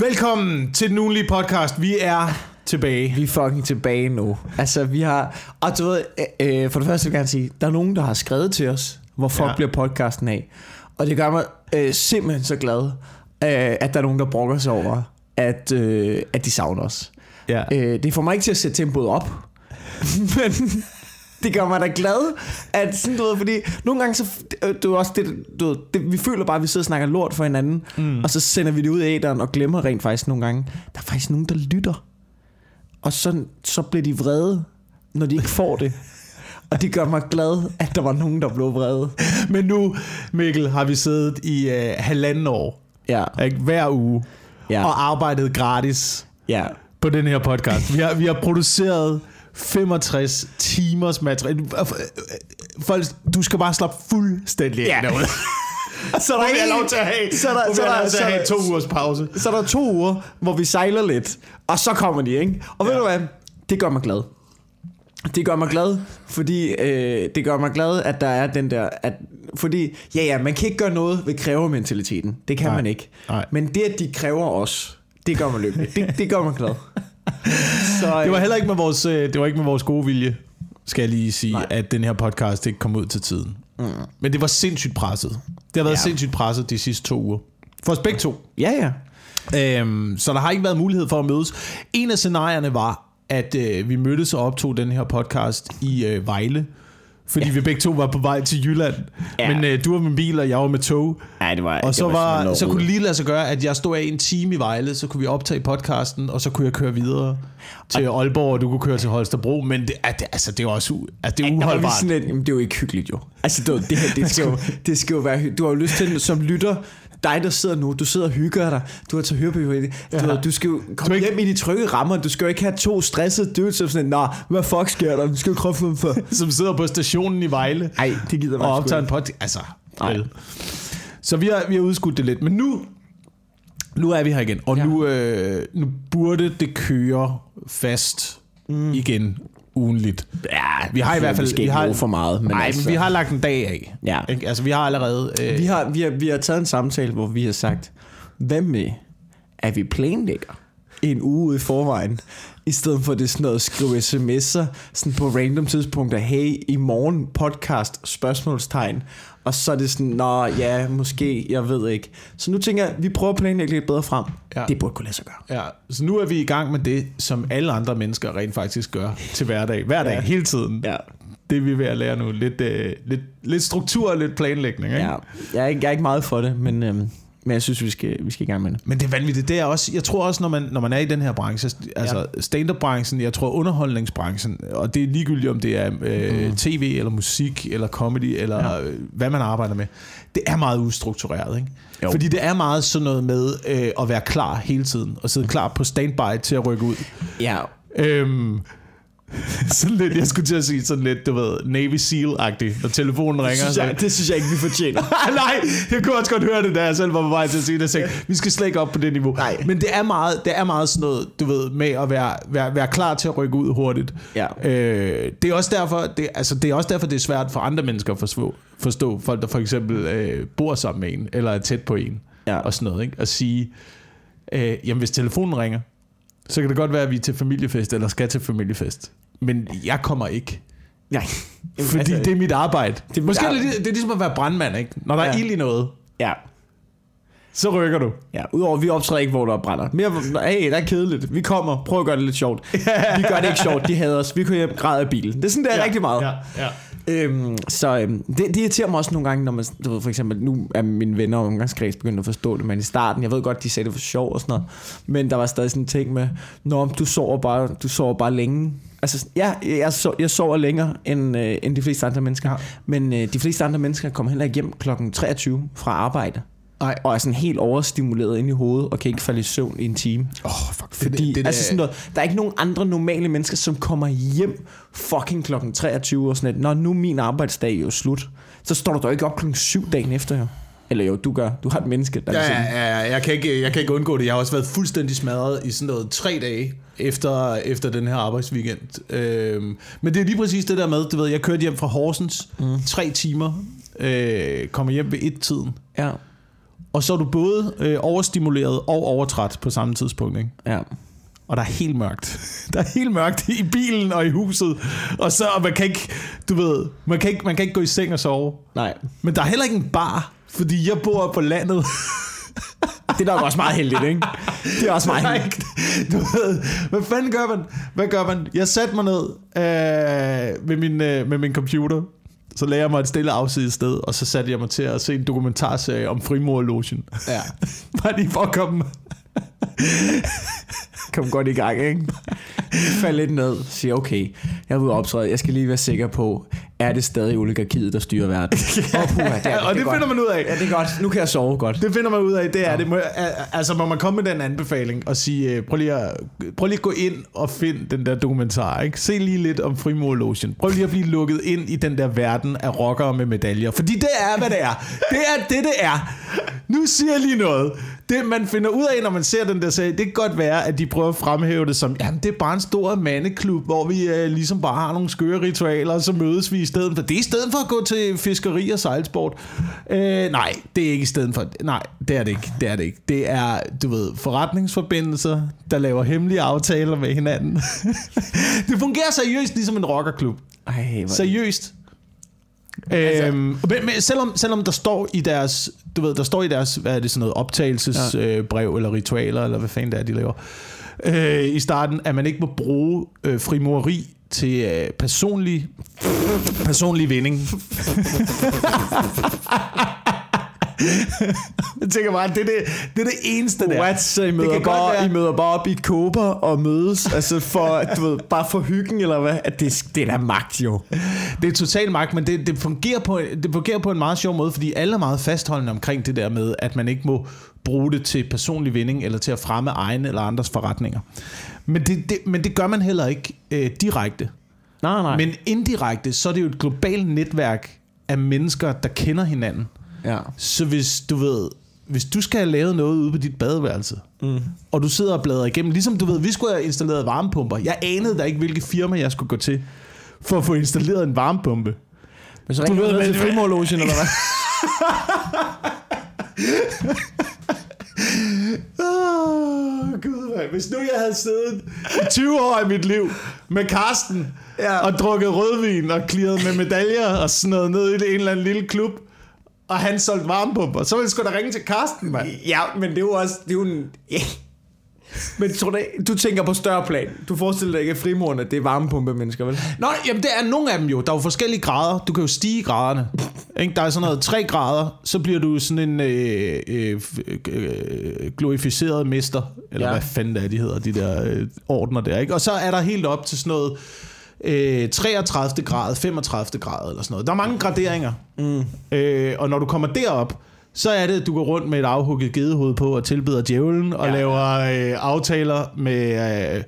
Velkommen til den ugenlige podcast. Vi er tilbage. Vi er fucking tilbage nu. Altså, vi har... Og du ved, øh, øh, for det første vil jeg gerne sige, der er nogen, der har skrevet til os, hvor fuck Ja. ja. bliver podcasten af. Og det gør mig øh, simpelthen så glad, øh, at der er nogen, der brokker sig over, at, øh, at de savner os. Ja. Øh, det får mig ikke til at sætte tempoet op, men det gør mig da glad, at sådan, du ved, fordi nogle gange så, øh, du også det, du ved, det, vi føler bare, at vi sidder og snakker lort for hinanden, mm. og så sender vi det ud af æderen og glemmer rent faktisk nogle gange, der er faktisk nogen, der lytter. Og så, så bliver de vrede, når de ikke får det. Og det gør mig glad, at der var nogen, der blev vrede. Men nu, Mikkel, har vi siddet i øh, halvanden år, Ja, ikke? hver uge, Ja. og arbejdet gratis ja. på den her podcast. Vi har, vi har produceret 65 timers materiale. Folk, du skal bare slappe fuldstændig af Ja. derude. Så er der en- lov til at have, så er der, så er der, så er der, to ugers pause. så er der to uger, hvor vi sejler lidt, og så kommer de, ikke? Og ved Ja. du hvad? Det gør mig glad. Det gør mig glad, fordi øh, det gør mig glad, at der er den der, at, fordi, ja ja, man kan ikke gøre noget ved krævermentaliteten. Det kan Nej. man ikke. Nej. Men det, at de kræver os, det gør mig lykkelig. Det, det gør mig glad. Så, øh, Det var heller ikke med vores, øh, det var ikke med vores gode vilje, skal jeg lige sige, Nej. at den her podcast ikke kom ud til tiden. Mm. Men det var sindssygt presset. Det har været. Ja. sindssygt presset de sidste to uger. For os begge to. Ja, ja. Øhm, så der har ikke været mulighed for at mødes. En af scenarierne var, at øh, vi mødtes og optog den her podcast i øh, Vejle. Fordi ja. vi begge to var på vej til Jylland. Ja. Ja. Men øh, du var med bil, og jeg var med tog. Ja, det var, Og så, det var, sådan så kunne det lige lade sig gøre, at jeg stod af en time i Vejle, så kunne vi optage podcasten, og så kunne jeg køre videre til Aalborg, og du kunne køre til Holstebro. Men det, det, altså, det er også altså, det er Ja, var uholdbart. sådan lidt, jamen, det er jo ikke hyggeligt jo. Altså det, var- det, her, det, skal jo, det skal jo være Du har jo lyst til som lytter, dig der sidder nu, du sidder og hygger dig, du har taget hørebøger. Du, Ja. ja. du skal jo komme ikke- hjem i de trygge rammer, du skal jo ikke have to stressede dudes, som sådan, nå, hvad fuck sker der, du skal jo kraften for. Som sidder på stationen i Vejle. Ej, det gider man og optager en podcast. Altså, Nej. vel. Så vi har, vi har udskudt det lidt. Men nu, nu er vi her igen. Og. Ja. nu, øh, nu burde det køre fast mm. igen ugenligt. Ja, Vi har i hvert fald... Vi skal vi ikke har, for meget, men nej, altså, men vi har lagt en dag af. Ja. Ikke? Altså, vi har allerede... Øh, vi, har, vi, har, vi har taget en samtale, hvor vi har sagt, hvad med, at vi planlægger en uge i forvejen, i stedet for det sådan noget at skrive sms'er sådan på random tidspunkter, hey, i morgen podcast, spørgsmålstegn, og så er det sådan, nå ja, måske, jeg ved ikke. Så nu tænker jeg, vi prøver at planlægge lidt bedre frem. Ja. Det burde kunne lade sig gøre. Ja, så nu er vi i gang med det, som alle andre mennesker rent faktisk gør til hverdag. Hver dag, ja. Hele tiden. Ja, Det er vi ved at lære nu. Lidt, øh, lidt, lidt struktur og lidt planlægning. Ikke? ja. Jeg, er ikke, jeg er ikke meget for det, men, øhm, men jeg synes, vi skal, vi skal i gang med det. Men det er vanvittigt. Det er også, jeg tror også, når man, når man er i den her branche, altså ja. stand-up-branchen, jeg tror underholdningsbranchen, og det er ligegyldigt, om det er øh, tv, eller musik, eller comedy, eller ja. Øh, hvad man arbejder med, det er meget ustruktureret, ikke? Jo. Fordi det er meget sådan noget med øh, at være klar hele tiden, og sidde klar på standby til at rykke ud. Ja, Øhm, sådan lidt, jeg skulle til at sige sådan lidt, du ved, Navy Seal-agtigt, når telefonen ringer. det synes, jeg, det synes jeg ikke, vi fortjener. Nej, jeg kunne også godt høre det, da jeg selv var på vej til at sige det. Tænkte, vi skal slet ikke op på det niveau. Nej. Men det er, meget, det er meget sådan noget, du ved, med at være, være, være klar til at rykke ud hurtigt. Ja. Øh, det, er også derfor, det, altså, det er også derfor, det er svært for andre mennesker at forstå, forstå folk, der for eksempel øh, bor sammen med en, eller er tæt på en, Ja. og sådan noget. Ikke? At sige, øh, jamen hvis telefonen ringer, så kan det godt være, at vi er til familiefest, eller skal til familiefest. Men jeg kommer ikke. Nej. Fordi Altså, det er mit arbejde. Det er, Måske ja. er det, det er ligesom at være brandmand, ikke? Når der ja. er ild i noget, Ja, så rykker du. Ja, udover vi optræder ikke, hvor der brænder. Mere, hey, det er kedeligt. Vi kommer, prøv at gøre det lidt sjovt. Vi gør det ikke sjovt, de hader os. Vi kører hjem, græder af bilen. Det er sådan, det er ja, rigtig meget. Ja, ja. Øhm, så øhm, det, det irriterer mig også nogle gange, når man, du ved, for eksempel, nu er mine venner og omgangskreds begyndt at forstå det, men i starten, jeg ved godt, de sagde det for sjov og sådan noget, men der var stadig sådan en ting med, Nå, du sover bare, du sover bare længe. Altså, ja, jeg, so, jeg sover længere end, øh, end de fleste andre mennesker, har, men øh, de fleste andre mennesker kommer heller ikke hjem klokken 23 fra arbejde. Nej. Og er sådan helt overstimuleret ind i hovedet, og kan ikke falde i søvn i en time. Åh, oh, fuck. Fordi, det, det, altså sådan noget, der er ikke nogen andre normale mennesker, som kommer hjem fucking klokken 23 og sådan et, Nå, nu er min arbejdsdag jo slut. Så står du da ikke op klokken 7 dagen efter jo. Eller jo, du gør. Du har et menneske, der Ja, ligesom- ja, ja, jeg kan, ikke, jeg kan ikke undgå det. Jeg har også været fuldstændig smadret i sådan noget tre dage efter, efter den her arbejdsweekend. Øhm, men det er lige præcis det der med, du ved, jeg kørte hjem fra Horsens mm. tre timer, øh, kommer hjem ved et-tiden, ja. Og så er du både øh, overstimuleret og overtræt på samme tidspunkt, ikke? Ja. Og der er helt mørkt. Der er helt mørkt i bilen og i huset. Og så og man kan ikke, du ved, man kan ikke, man kan ikke gå i seng og sove. Nej. Men der er heller ikke en bar, fordi jeg bor på landet. Det er nok også meget heldigt, ikke? Det er også meget heldigt. Du ved, hvad fanden gør man? Hvad gør man? Jeg satte mig ned øh, med, min, øh, med min computer. Så lagde jeg mig et stille afsides sted, og så satte jeg mig til at se en dokumentarserie om frimurlogen. Ja. Bare lige for at komme... Kom godt i gang, ikke? Fald lidt ned, siger okay, jeg er ude optræde, jeg skal lige være sikker på, er det stadig oligarkiet, der styrer verden? Åh, puha, det er, og det, er finder godt. man ud af. Ja, det er godt. Nu kan jeg sove godt. Det finder man ud af, det er det. Må, al- altså må man komme med den anbefaling og sige, øh, prøv lige, at, prøv lige at gå ind og find den der dokumentar. Ikke? Se lige lidt om frimurlogen. Prøv lige at blive lukket ind i den der verden af rockere med medaljer. Fordi det er, hvad det er. Det er det, det er. Nu siger jeg lige noget. Det, man finder ud af, når man ser den der serie, det kan godt være, at de prøver at fremhæve det som, jamen det er bare en stor mandeklub, hvor vi øh, ligesom bare har nogle skøre ritualer, og så mødes vi i stedet for. Det er i stedet for at gå til fiskeri og sejlsport. Øh, nej, det er ikke i stedet for. Nej, det er det ikke. Det er det ikke. Det er, du ved, forretningsforbindelser, der laver hemmelige aftaler med hinanden. det fungerer seriøst ligesom en rockerklub. Ej. Seriøst. Altså- Øhm, men, men selvom, selvom der står i deres, du ved, der står i deres, hvad er det sådan noget, optagelsesbrev ja. øh, brev, eller ritualer, eller hvad fanden det er, de laver, øh, i starten, at man ikke må bruge øh, frimureri til øh, personlig, personlig vinding. Jeg tænker bare, det er det, det, er det eneste der. What? Så I møder, bare, være- I møder bare op i kåber og mødes, altså for, du ved, bare for hyggen, eller hvad? At det, det er da magt, jo. Det er total magt, men det, det, fungerer på, det fungerer på en meget sjov måde, fordi alle er meget fastholdende omkring det der med, at man ikke må bruge det til personlig vinding, eller til at fremme egne eller andres forretninger. Men det, det, men det gør man heller ikke øh, direkte. Nej, nej. Men indirekte, så er det jo et globalt netværk af mennesker, der kender hinanden. Ja. Så hvis du ved, hvis du skal have lavet noget ude på dit badeværelse, mm. og du sidder og bladrer igennem, ligesom du ved, vi skulle have installeret varmepumper. Jeg anede da ikke, hvilket firma jeg skulle gå til, for at få installeret en varmepumpe. Men så ringer ved, du men- til frimorlogen, eller hvad? Åh, oh, gud, man. Hvis nu jeg havde siddet i 20 år i mit liv med Karsten ja. og drukket rødvin og klirret med medaljer og sådan noget ned i en eller anden lille klub, og han solgte varmepumper, så ville jeg sgu da ringe til Karsten, mand. Ja, men det er jo også... Det er jo en... Ja. Men tror du, du tænker på større plan. Du forestiller dig ikke, at frimurerne, det er varmepumpe mennesker, vel? Nå, jamen det er nogle af dem jo. Der er jo forskellige grader. Du kan jo stige graderne. Ikke? Der er sådan noget 3 grader, så bliver du sådan en øh, øh, øh, glorificeret mester, eller ja. hvad fanden det er, de hedder, de der øh, ordner der. Ikke? Og så er der helt op til sådan noget øh, 33 grad, 35 grad eller sådan noget. Der er mange graderinger. Mm. Øh, og når du kommer derop, så er det, at du går rundt med et afhugget gedehoved på og tilbeder djævlen og Ja. laver øh, aftaler med... Øh,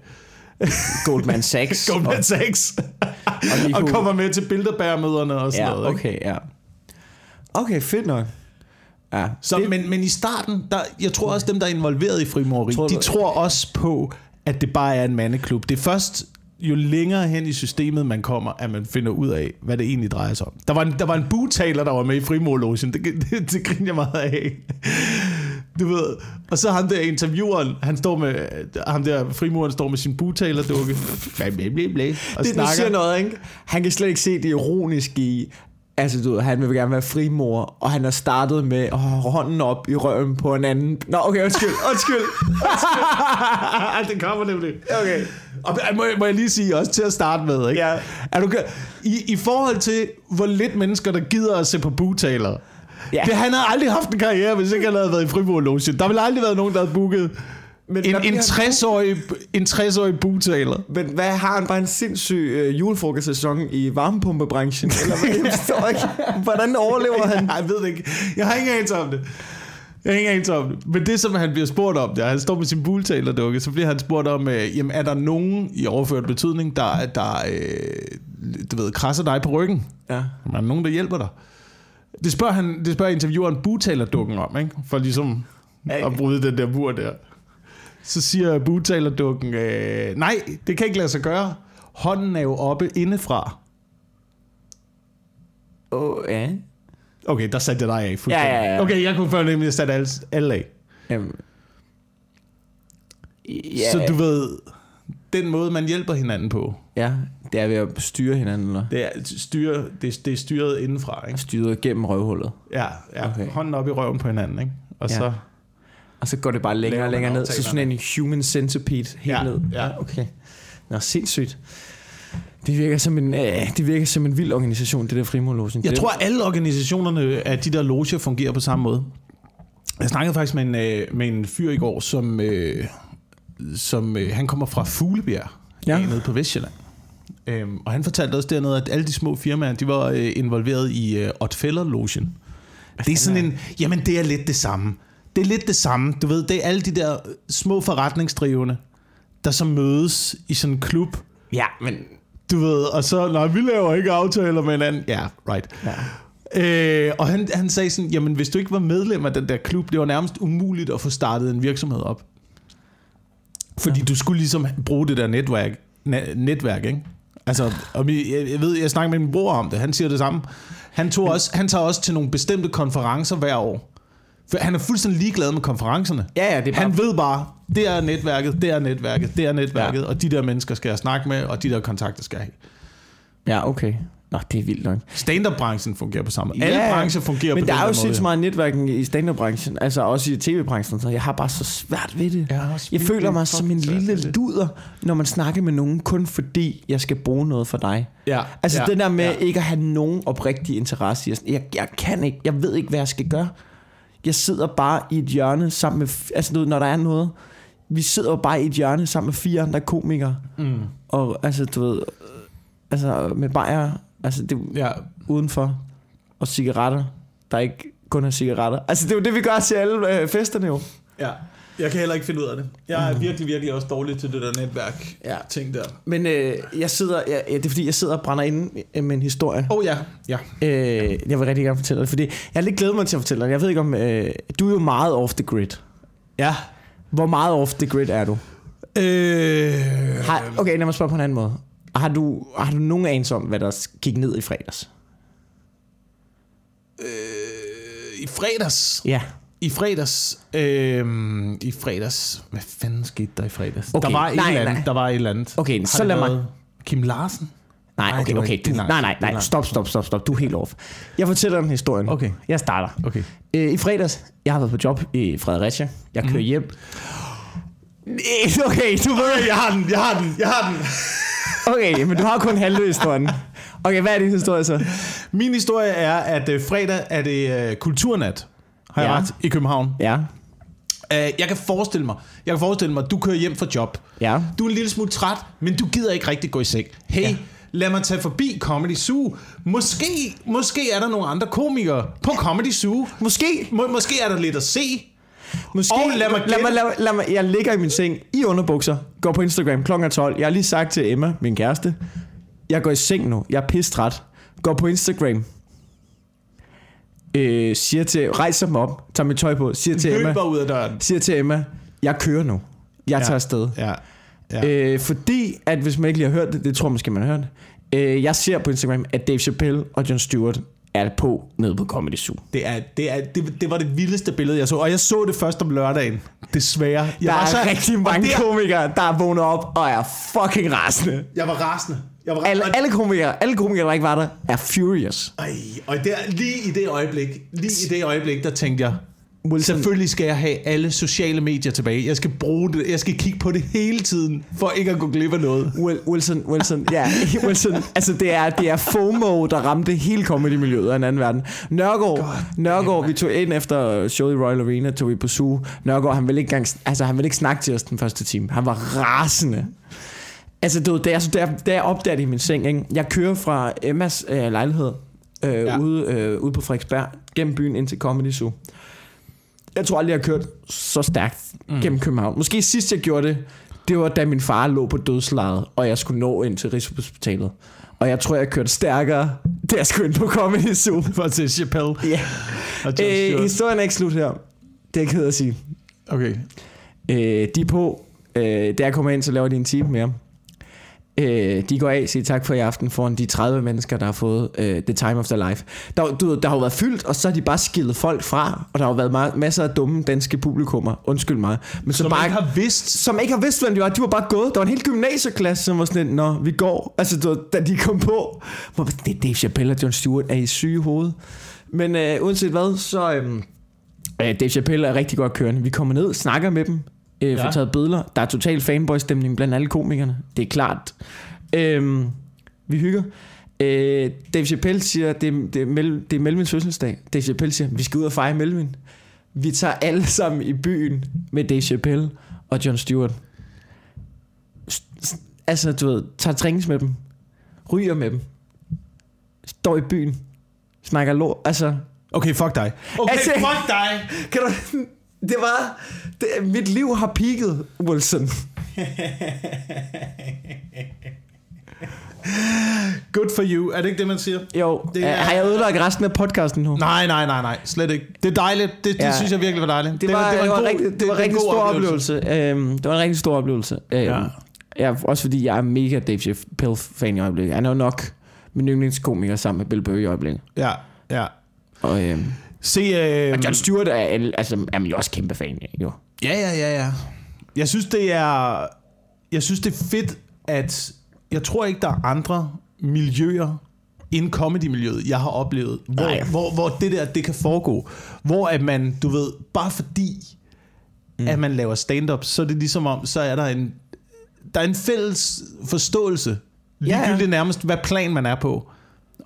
Goldman Sachs. Goldman Sachs. lige og på- kommer med til bilderbærmøderne og sådan Ja, noget. Ikke? okay, ja. Okay, fedt nok. Ja, Så, det, men, men i starten, der, jeg tror også, dem, der er involveret i frimureri, Tror de tror også på, at det bare er en mandeklub. Det er først, jo længere hen i systemet man kommer, at man finder ud af, hvad det egentlig drejer sig om. Der var en, der var en butaler, der var med i frimurlogen. Det, det, det griner jeg meget af. Du ved, og så ham der intervieweren, han står med, ham der frimuren står med sin butalerdukke. Bla, bla, bla, bla, og det, du snakker. siger noget, ikke? Han kan slet ikke se det ironiske i, altså du ved, han vil gerne være frimor, og han har startet med at have hånden op i røven på en anden. Nå, okay, undskyld, undskyld. det kommer nemlig. Okay. Og må, jeg- må jeg lige sige også til at starte med, ikke? Ja. Er du, i, I forhold til, hvor lidt mennesker, der gider at se på bugtaler. Ja. Det, han havde aldrig haft en karriere, hvis ikke han havde været i Fribourg Der ville aldrig været nogen, der havde booket Men en, en, bliver han- 60-årig, en 60-årig bugtaler. Men hvad har han bare en sindssyg øh, julefrokostsæson i varmepumpebranchen? Eller hvad? Jeg forstår ikke. Hvordan overlever han? Jeg ved det ikke. Jeg har ingen anelse om det. Jeg har ingen anelse om det. Men det, som han bliver spurgt om, der, han står med sin bugtalerdukke, så bliver han spurgt om, øh, jamen, er der nogen i overført betydning, der, der øh, du ved, krasser dig på ryggen? Ja. Er der nogen, der hjælper dig? Det spørger, han, det spørger intervieweren bugtalerdukken om, ikke? for ligesom Ja. at bryde den der bur der. Så siger bugtalerdukken, øh, nej, det kan ikke lade sig gøre. Hånden er jo oppe indefra. Oh, ja. Okay, der satte jeg dig af. Ja, ja, ja. Okay, jeg kunne nemlig have sat alle, alle af. Øhm, Ja. Så du ved, den måde, man hjælper hinanden på, Ja, det er ved at styre hinanden, eller? det er, styre, det, det er styret indenfra. Ikke? Styret gennem røvhullet. Ja, ja. Okay. hånden op i røven på hinanden. Ikke? Og Ja. så, Og så går det bare længere og længere ned. Så sådan en human centipede helt Ja, ned. ja. okay. Nå, sindssygt. Det virker som en, øh, det virker som en vild organisation, det der frimurlogen. jeg det, tror, alle organisationerne af de der loger fungerer på samme måde. Jeg snakkede faktisk med en, øh, med en fyr i går, som, øh, som øh, han kommer fra Fuglebjerg, Ja. ja. nede på Vestjylland. Øhm, og han fortalte også dernede, at alle de små firmaer, de var øh, involveret i øh, Otfeller-logen. Det er sådan en, jamen det er lidt det samme. Det er lidt det samme. Du ved, det er alle de der øh, små forretningsdrivende, der så mødes i sådan en klub. Ja, men... Du ved, og så, nej, vi laver ikke aftaler med hinanden. Ja, right. Ja. Øh, og han, han sagde sådan, jamen hvis du ikke var medlem af den der klub, det var nærmest umuligt at få startet en virksomhed op. Fordi du skulle ligesom bruge det der netværk, netværk ikke? Altså, og jeg, jeg ved, jeg snakker med min bror om det, han siger det samme. Han, tog også, han tager også til nogle bestemte konferencer hver år. Han er fuldstændig ligeglad med konferencerne. Ja, ja, det er bare... Han ved bare, det er netværket, det er netværket, det er netværket, ja. og de der mennesker skal jeg snakke med, og de der kontakter skal jeg have. Ja, okay. Nå, det er vildt nok. Stand-up-branchen fungerer på samme måde. Ja, Alle brancher fungerer Men på der den er jo der sindssygt meget netværking i stand-up-branchen, altså også i tv-branchen, så jeg har bare så svært ved det. Jeg Jeg føler mig som en lille luder, når man snakker med nogen, kun fordi jeg skal bruge noget for dig. Ja, Altså ja, det der med ja. ikke at have nogen oprigtig interesse i, jeg, jeg kan ikke, jeg ved ikke, hvad jeg skal gøre. Jeg sidder bare i et hjørne sammen med, altså du ved, når der er noget, vi sidder jo bare i et hjørne sammen med fire andre komikere, Mm. og altså du ved, altså med bajer, altså det er Ja, udenfor, og cigaretter, der ikke kun er cigaretter. Altså det er jo det, vi gør til alle øh, festerne jo. ja. Jeg kan heller ikke finde ud af det. Jeg er virkelig, virkelig også dårlig til det der netværk Ja. ting der. Men øh, jeg sidder, ja, ja, det er fordi, jeg sidder og brænder inde med en historie. Åh oh, ja, ja. Øh, jeg vil rigtig gerne fortælle det, fordi jeg har lidt glædet mig til at fortælle dig. Jeg ved ikke om, øh, du er jo meget off the grid. Ja. Hvor meget off the grid er du? Øh, Har, okay, lad mig spørge på en anden måde. Har du, har du nogen anelse om, hvad der gik ned i fredags? øh, I fredags. Ja. I fredags. Øh, I fredags. Hvad fanden skete der i fredags? Okay, Der var et nej, eller andet. nej. Der var et eller andet. Okay, Har så lad mig- Kim Larsen? Nej, okay, okay. Du, nej, nej, nej. Stop, stop, stop, stop. Du er helt off. Jeg fortæller den historien. Okay. Jeg starter. Okay. Øh, I fredags, jeg har været på job i Fredericia. Jeg kører mm. hjem. Okay, du ved... Jeg har den, jeg har den, jeg har den. Okay, men du har kun halve historien. Okay, hvad er din historie så? Min historie er, at øh, fredag er det øh, kulturnat, har jeg Ja. ret, i København. Ja, Øh, jeg kan forestille mig, jeg kan forestille mig, at du kører hjem fra job. ja. Du er en lille smule træt, men du gider ikke rigtig gå i seng. Hey, ja. lad mig tage forbi Comedy Zoo. Måske, måske er der nogle andre komikere på Comedy Zoo. Måske, Må, måske er der lidt at se. måske. Og lad mig lad mig, lad, mig, lad mig, jeg ligger i min seng i underbukser, går på Instagram kl. 12. Jeg har lige sagt til Emma, min kæreste, jeg går i seng nu. Jeg er pistræt. Går på Instagram. Øh, siger til, rejser mig op, tager mit tøj på, siger til Emma, Løber ud af døren. siger til Emma, jeg kører nu. Jeg tager afsted. Ja. ja. Øh, fordi, at hvis man ikke lige har hørt det, det tror jeg måske, man har hørt, øh, jeg ser på Instagram, at Dave Chappelle og Jon Stewart er på nede på Comedy Zoo. Det, er, det, er, det, det var det vildeste billede, jeg så. Og jeg så det først om lørdagen. Desværre. Jeg Der var er så, rigtig mange der, komikere, der er vågnet op og er fucking rasende. Jeg var rasende. Jeg var Alle, alle, komikere, alle komikere, der ikke var der, er furious. Ej, og der, lige i det øjeblik, lige i det øjeblik, der tænkte jeg, Wilson, selvfølgelig skal jeg have alle sociale medier tilbage. Jeg skal bruge det, jeg skal kigge på det hele tiden, for ikke at gå glip af noget. Wil- Wilson, Wilson, ja, Wilson, altså det er, det er FOMO, der ramte hele comedy-miljøet af en anden verden. Nørgaard, Nørgaard, vi tog ind efter showet i Royal Arena, tog vi på Zoo. Nørgaard, han ville ikke, gang, altså, han ville ikke snakke til os den første time. Han var rasende. Altså, du ved, da jeg, da jeg, da jeg opdagede det i min seng, ikke? jeg kører fra Emmas øh, lejlighed øh, Ja. ude, øh, ude på Frederiksberg, gennem byen ind til Comedy Zoo. Jeg tror aldrig, jeg har kørt så stærkt mm. gennem København. Måske sidst, jeg gjorde det, det var da min far lå på dødslejet, og jeg skulle nå ind til Rigshospitalet. Og jeg tror, jeg kørte stærkere, da jeg skulle ind på Comedy Zoo. For se Chappelle Ja. Jon Øh, historien er ikke slut her. Det er jeg ked at sige. Okay. Øh, de er på, øh, da jeg kommer ind, så laver de en time mere. Øh, de går af, siger tak for i aften foran de 30 mennesker, der har fået øh, The Time of Their Life. Der, du, der har jo været fyldt, og så har de bare skillet folk fra, og der har jo været ma- masser af dumme danske publikummer, undskyld mig, men som, Som bare ikke har vidst. som ikke har vidst, hvem de var. De var bare gået. Der var en hel gymnasieklasse, som var sådan, lidt, Nå, vi går. Altså, du, da de kom på. Hvor, det er Dave Chappelle og John Stewart er i syge i hovedet. Men øh, uanset hvad, så... Øh, øh, Dave Chappelle er rigtig godt kørende. Vi kommer ned, snakker med dem, øh, får Ja. taget billeder. Der er total fanboy-stemning blandt alle komikerne. Det er klart. Øh, vi hygger. Øh, Dave Chappelle siger, det er, det, er Mel, det er Melvins fødselsdag. Dave Chappelle siger, vi skal ud og fejre Melvin. Vi tager alle sammen i byen med Dave Chappelle og John Stewart. Altså, du ved, tager drinks med dem. Ryger med dem. Står i byen. Snakker lort. Altså, Okay, fuck dig. Okay, Altså- fuck dig. kan du... Det var... Det, mit liv har peaked, Wilson. Good for you. Er det ikke det, man siger? Jo, Det er- har jeg ødelagt resten af podcasten nu? Nej, nej, nej, nej. Slet ikke. Det er dejligt. Det, det Ja. synes jeg virkelig var dejligt. Det var, det var, det var, en god- rigtig, det var en rigtig god stor oplevelse. Øhm, det var en rigtig stor oplevelse. Øhm, Ja. ja. Ja, også fordi jeg er mega Dave Chappelle-fan i øjeblikket. Han er jo nok min yndlingskomiker sammen med Bill Burr i øjeblikket. Ja, ja. Og, øhm, Se, øh, og John Stewart er, altså, er man jo også kæmpe fan af. Jo. Ja, ja, ja, ja. Jeg synes, det er... Jeg synes, det er fedt, at... Jeg tror ikke, der er andre miljøer end comedy-miljøet, jeg har oplevet, hvor, hvor, hvor det der, det kan foregå. Hvor at man, du ved, bare fordi, mm. at man laver stand-up, så er det ligesom om, så er der en, der er en fælles forståelse, Ja, ja. ligegyldigt nærmest, hvad plan man er på.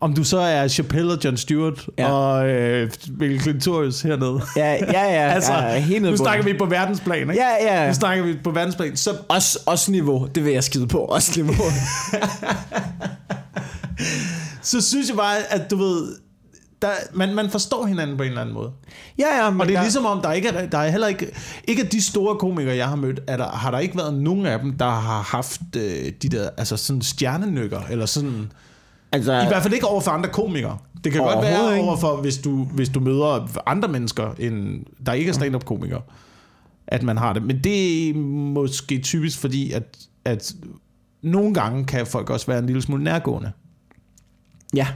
Om du så er Chappelle og John Stewart Ja. og øh, Bill Clintorius hernede. Ja, ja, ja. altså, ja, helt nu snakker vi på verdensplan, ikke? Ja, ja. Nu snakker vi på verdensplan. Så, Også, også niveau, det vil jeg skide på. Også niveau. så synes jeg bare, at du ved, der, man, man forstår hinanden på en eller anden måde. ja, ja. Men Og det er der, ligesom om, der ikke er, der er heller ikke, ikke af de store komikere, jeg har mødt, er der, har der ikke været nogen af dem, der har haft øh, de der, altså sådan stjernenykker, eller sådan, altså, i hvert fald ikke over for andre komikere. Det kan godt være over for, hvis du, hvis du møder andre mennesker, end, der ikke er stand-up komikere, at man har det. Men det er måske typisk fordi, at, at nogle gange kan folk også være en lille smule nærgående. Ja.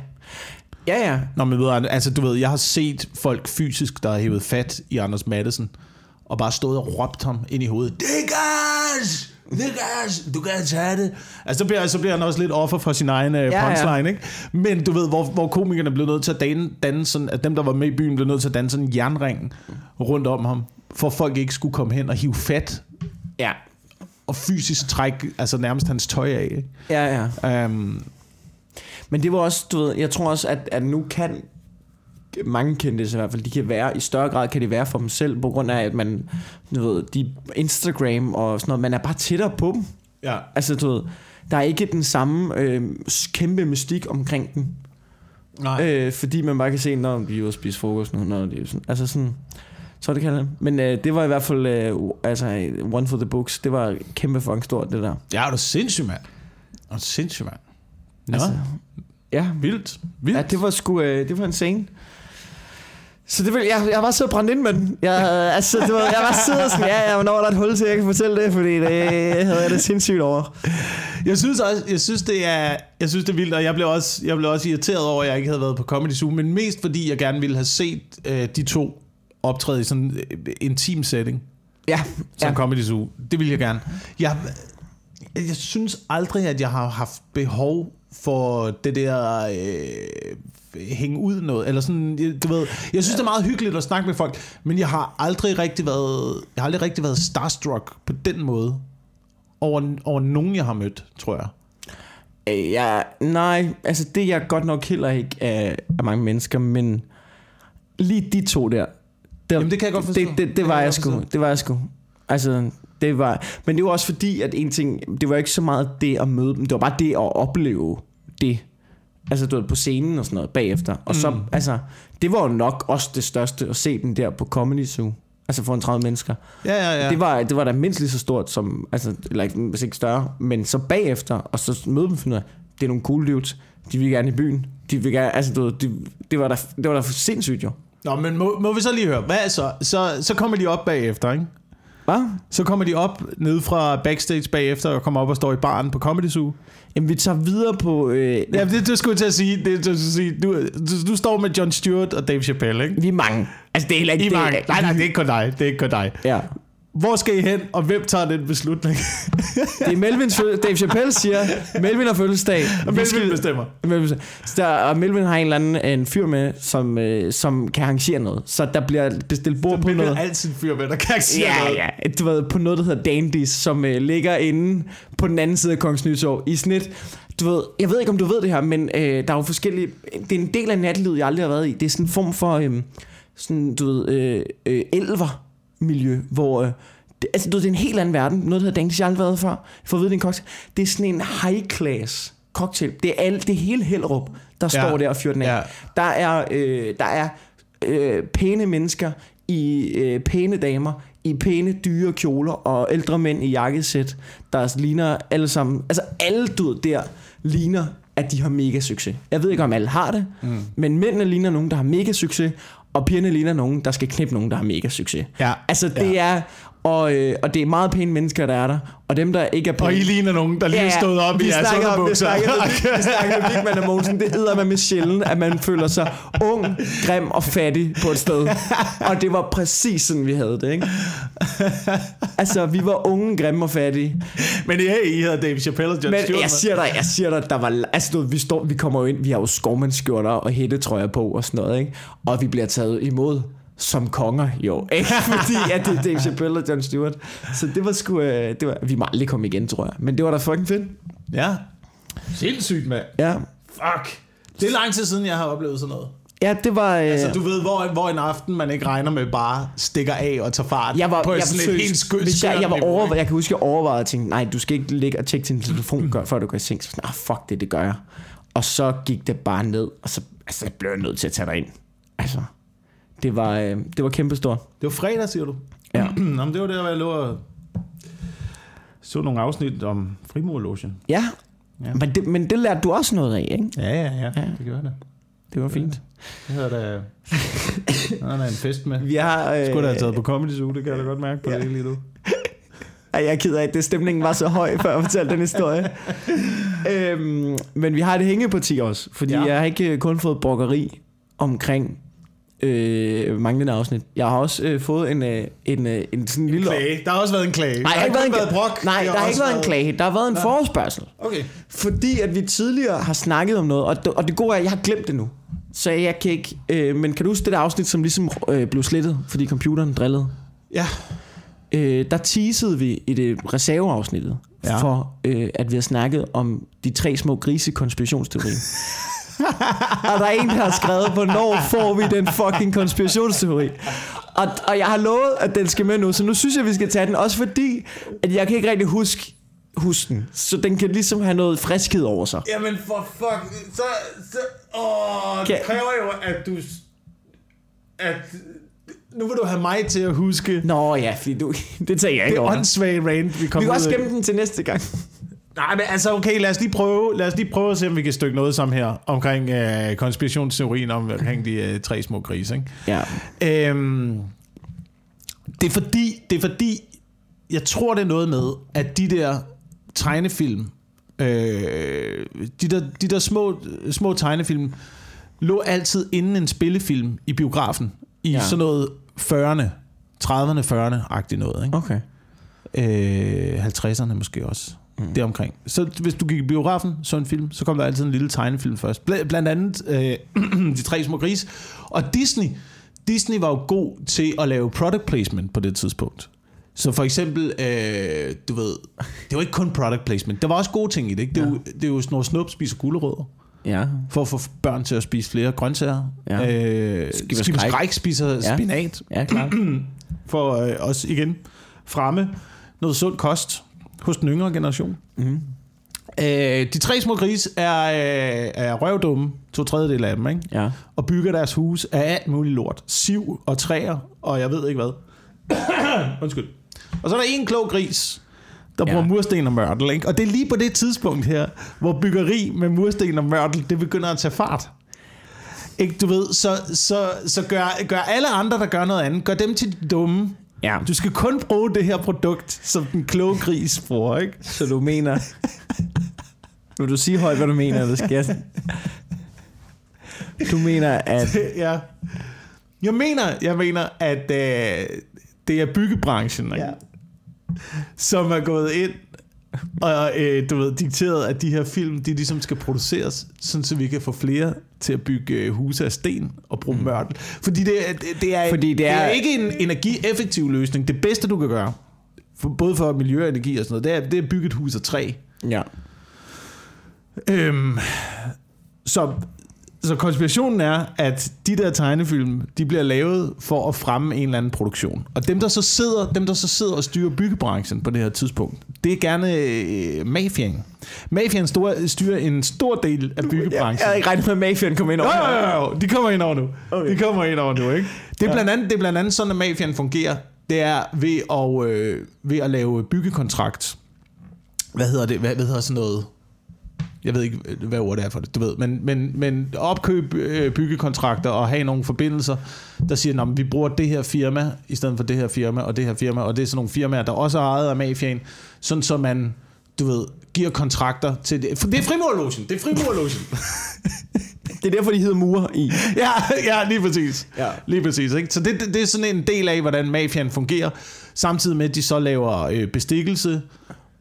Ja, ja. Når man møder, altså du ved, jeg har set folk fysisk, der har hævet fat i Anders Madsen, og bare stået og råbt ham ind i hovedet. Det er gas! Det er gas! Du kan tage det. Altså, så bliver, så bliver han også lidt offer for sin egen ja, ja. punchline, ikke? Men du ved, hvor, hvor komikerne blev nødt til at danne, danne sådan, at dem, der var med i byen, blev nødt til at danne sådan en jernring rundt om ham, for at folk ikke skulle komme hen og hive fat Ja. og fysisk trække altså nærmest hans tøj af. Ikke? Ja, ja. Um, Men det var også, du ved, jeg tror også, at, at nu kan mange kendte i hvert fald, de kan være, i større grad kan det være for dem selv, på grund af, at man, du ved, de Instagram og sådan noget, man er bare tættere på dem. ja. Altså, du ved, der er ikke den samme øh, kæmpe mystik omkring den. Nej. Øh, fordi man bare kan se, når de er ude spise frokost nu, når de er sådan, altså sådan, så er det kaldet. Men øh, det var i hvert fald, øh, altså, one for the books, det var kæmpe fucking stort, det der. Ja, er du sindssyg, mand. Er du sindssyg, mand. Nå, altså, ja, vildt. Vildt. Ja, det var sgu, øh, det var en scene. Så det vil, jeg, jeg var så brændt ind med den. Jeg, altså, det var, jeg var siddet sådan, ja, ja, hvornår er der et hul til, jeg kan fortælle det, fordi det havde jeg det sindssygt over. Jeg synes også, jeg synes det er, jeg synes det er vildt, og jeg blev også, jeg blev også irriteret over, at jeg ikke havde været på Comedy Zoo, men mest fordi jeg gerne ville have set øh, de to optræde i sådan en øh, intim setting Ja, som ja. Comedy Zoo. Det ville jeg gerne. Jeg, jeg synes aldrig, at jeg har haft behov for det der øh, hænge ud noget, eller sådan, du ved, jeg synes, det er meget hyggeligt at snakke med folk, men jeg har aldrig rigtig været, jeg har aldrig rigtig været starstruck på den måde over, over nogen, jeg har mødt, tror jeg. Øh, ja, nej, altså det er jeg godt nok heller ikke af, af mange mennesker, men lige de to der, der Jamen, det kan jeg godt forstå. Det, det, Det det, var jeg jeg sgu, det var jeg sgu. Altså, det var, men det var også fordi, at en ting, det var ikke så meget det at møde dem, det var bare det at opleve det. Altså, du ved, på scenen og sådan noget bagefter. Og så, Mm. altså, det var jo nok også det største at se den der på Comedy Zoo. Altså for en 30 mennesker. Ja, ja, ja. Det, var, det var da mindst lige så stort som, altså, eller ikke- hvis ikke større, men så bagefter, og så møde dem og finde ud af, det er nogle cool dudes, de vil gerne i byen, de vil gerne, altså du ved, de, det var da, det var da sindssygt jo. Nå, men må, må vi så lige høre, hvad så? Så, så kommer de op bagefter, ikke? Hvad? Så kommer de op ned fra backstage bagefter og kommer op og står i baren på Comedy Zoo. Jamen, vi tager videre på... Øh, Ja, det, det skulle jeg til at sige. Det, det, skulle sige. Du, du, du står med John Stewart og Dave Chappelle, ikke? vi er mange. Altså, det er heller ikke... I det mange. Nej, nej, det er ikke kun dig. Det er ikke kun dig. Ja. Hvor skal I hen, og hvem tager den beslutning? Det er Melvins fødselsdag. Dave Chappelle siger, Melvin har fødselsdag. Og Vi Melvin bestemmer. Melvin, så der, og Melvin har en eller anden en fyr med, som, øh, som kan arrangere noget. Så der bliver bestilt bord på Men noget. er altid en fyr med, der kan sige Ja, noget. ja. Du ved, på noget, der hedder Dandies, som øh, ligger inde på den anden side af Kongens Nytorv i snit. Du ved, jeg ved ikke, om du ved det her, men øh, der er jo forskellige... Det er en del af nattelivet, jeg aldrig har været i. Det er sådan en form for, øh, sådan, du ved, øh, øh, elver-miljø, hvor... Øh, det, altså, det er en helt anden verden. Noget, der hedder jeg aldrig været før. For at vide, det er en cocktail. Det er sådan en high-class cocktail. Det er, alle, det er hele Hellerup, der Ja. står der og fyrer den af. Ja. Der er, øh, der er øh, pæne mennesker i øh, pæne damer i pæne dyre kjoler og ældre mænd i jakkesæt, der ligner alle sammen, altså alle du der ligner, at de har mega succes. Jeg ved ikke, om alle har det, mm. men mændene ligner nogen, der har mega succes, og pigerne ligner nogen, der skal knippe nogen, der har mega succes. Ja. Altså det Ja. er, og, øh, og det er meget pæne mennesker, der er der, og dem, der ikke er pæne. Og I ligner nogen, der lige er stået op i jeres underbukser. vi snakker med Vigman og Mogensen. Det hedder man med sjældent, at man føler sig ung, grim og fattig på et sted. Og det var præcis sådan, vi havde det, ikke? Altså, vi var unge, grimme og fattige. Men hey, I hedder Dave Chappelle og John Men Stewart. jeg siger dig, jeg siger dig, der var... Altså, du, vi, står, vi kommer jo ind, vi har jo skovmandsskjorter og hættetrøjer på og sådan noget, ikke? Og vi bliver taget imod som konger, jo. Ikke? Fordi at det er Dave Chappelle og John Stewart. Så det var sgu... øh, Det var, vi må aldrig komme igen, tror jeg. Men det var da fucking fedt. Ja. Sindssygt, mand. Ja. Fuck. Det er lang tid siden, jeg har oplevet sådan noget. Ja, det var... Øh, Altså, du ved, hvor, hvor en aften, man ikke regner med, bare stikker af og tager fart jeg var, på jeg, sådan et helt skønt hvis jeg, jeg, var over, jeg kan huske, jeg overvejede at tænke, nej, du skal ikke ligge og tjekke din telefon, gør, før du går i seng. Så sådan, ah, fuck det, det gør jeg. Og så gik det bare ned, og så altså, jeg blev jeg nødt til at tage dig ind. Altså, det var, øh, det var kæmpestort. Det var fredag, siger du? Ja. Nå, men det var der, hvor jeg lå og så nogle afsnit om frimurlogen. Ja, Ja. ja. Men, det, men det lærte du også noget af, ikke? Ja, ja, ja. Ja. Det gør det. Det var fint. Det hedder da... Der er en fest med. Vi har... Øh, Skulle da have taget på Comedy Zoo, det kan jeg da godt mærke på Ja. det lige nu. Ej, jeg er ked af, at det stemningen var så høj, før jeg fortalte den historie. øhm, men vi har et hængeparti også, fordi Ja. jeg har ikke øh, kun fået brokkeri omkring øh, manglende afsnit. Jeg har også øh, fået en, øh, en, øh, en sådan lille... Klage. Der har også været en klage. Nej, der har ikke været en, været brok. nej, der har ikke også været en klage. Der har været en forespørgsel. Okay. Fordi at vi tidligere har snakket om noget, og det, og det gode er, at jeg har glemt det nu. Så jeg kan ikke... Øh, men kan du huske det der afsnit, som ligesom øh, blev slettet, fordi computeren drillede? Ja. Øh, der teasede vi i det reserveafsnittet Ja. ja. for, øh, at vi har snakket om de tre små grise konspirationsteorier. og der er en, der har skrevet, hvornår får vi den fucking konspirationsteori? Og, og jeg har lovet, at den skal med nu, så nu synes jeg, vi skal tage den. Også fordi, at jeg kan ikke rigtig huske, huske den. Så den kan ligesom have noget friskhed over sig. Jamen for fuck, så, så åh, det kræver jo, at du, at, nu vil du have mig til at huske Nå ja, fordi du, det tager jeg det ikke over. åndssvage rant, vi kom Vi kan også gemme den til næste gang. Nej, men altså okay, lad os lige prøve, lad os lige prøve at se, om vi kan stykke noget sammen her omkring øh, konspirationsteorien om, omkring de øh, tre små grise, ikke? Ja. Øhm, det er fordi, det er fordi, jeg tror det er noget med, at de der tegnefilm, øh, de der, de der små, små tegnefilm, lå altid inden en spillefilm i biografen, i ja. Sådan noget 40'erne, 30'erne, 40'erne-agtigt noget, ikke? Okay. Øh, 50'erne måske også. Mm. Deromkring. Så hvis du gik i biografen, så en film, så kom der altid en lille tegnefilm først. Bl- blandt andet øh, De Tre Små Grise. Og Disney, Disney var jo god til at lave product placement på det tidspunkt. Så for eksempel, øh, du ved, det var ikke kun product placement. Der var også gode ting i det. Ikke? Det, er jo, det er jo sådan noget snup spiser gulerødder. Ja. For at få børn til at spise flere grøntsager. Ja. Øh, Skipper Skræk. Skræk spiser Ja. spinat Ja, klart. for øh, os igen fremme noget sund kost hos den yngre generation. Mhm. Øh, de tre små grise er, øh, er røvdumme, to tredjedel af dem, ikke? Ja. og bygger deres hus af alt muligt lort. Siv og træer, og jeg ved ikke hvad. Undskyld. Og så er der en klog gris, der Ja. bruger mursten og mørtel. Ikke? Og det er lige på det tidspunkt her, hvor byggeri med mursten og mørtel, det begynder at tage fart. Ikke, du ved, så, så, så gør, gør alle andre, der gør noget andet, gør dem til de dumme, Ja. Du skal kun bruge det her produkt, som den kloge gris bruger, ikke? Så du mener... Vil du sige højt, hvad du mener, eller skal jeg... Du mener, at... ja. Jeg mener, jeg mener, at øh, det er byggebranchen, ikke? Ja. som er gået ind og øh, du ved, dikteret, at de her film, de ligesom skal produceres, sådan så vi kan få flere til at bygge øh, huse af sten og bruge mm. mørtel. Fordi det, er- det, det, er, Fordi det det er er- ikke en energieffektiv løsning. Det bedste, du kan gøre, for, både for miljø og energi og sådan noget, det er, det er at bygge et hus af træ. Ja. Øhm, så, så konspirationen er, at de der tegnefilm, de bliver lavet for at fremme en eller anden produktion. Og dem, der så sidder, dem, der så sidder og styrer byggebranchen på det her tidspunkt, det er gerne øh, mafiaen. Mafiaen stor, styrer en stor del af Jeg byggebranchen. havde ikke regnet med, at Mafiaen kom ind Jo, over. jo, jo, jo, de kommer ind over nu. Okay. De kommer ind over nu, ikke? Det er, blandt andet, det er blandt andet sådan, at mafiaen fungerer. Det er ved at, øh, ved at lave byggekontrakt. Hvad hedder det? Hvad, hvad hedder sådan noget? Jeg ved ikke, hvad ordet er for det, du ved. Men, men, men opkøb øh, byggekontrakter og have nogle forbindelser, der siger, at vi bruger det her firma, i stedet for det her firma, og det her firma, og det er sådan nogle firmaer, der også er ejet af mafiaen, sådan så man, du ved, giver kontrakter til det. For det er frimurlogen, det er frimurlogen. Det er derfor, de hedder Mure i. ja, ja, lige præcis. Ja. Lige præcis. Ikke? Så det, det, det er sådan en del af, hvordan mafiaen fungerer, samtidig med, at de så laver øh, bestikkelse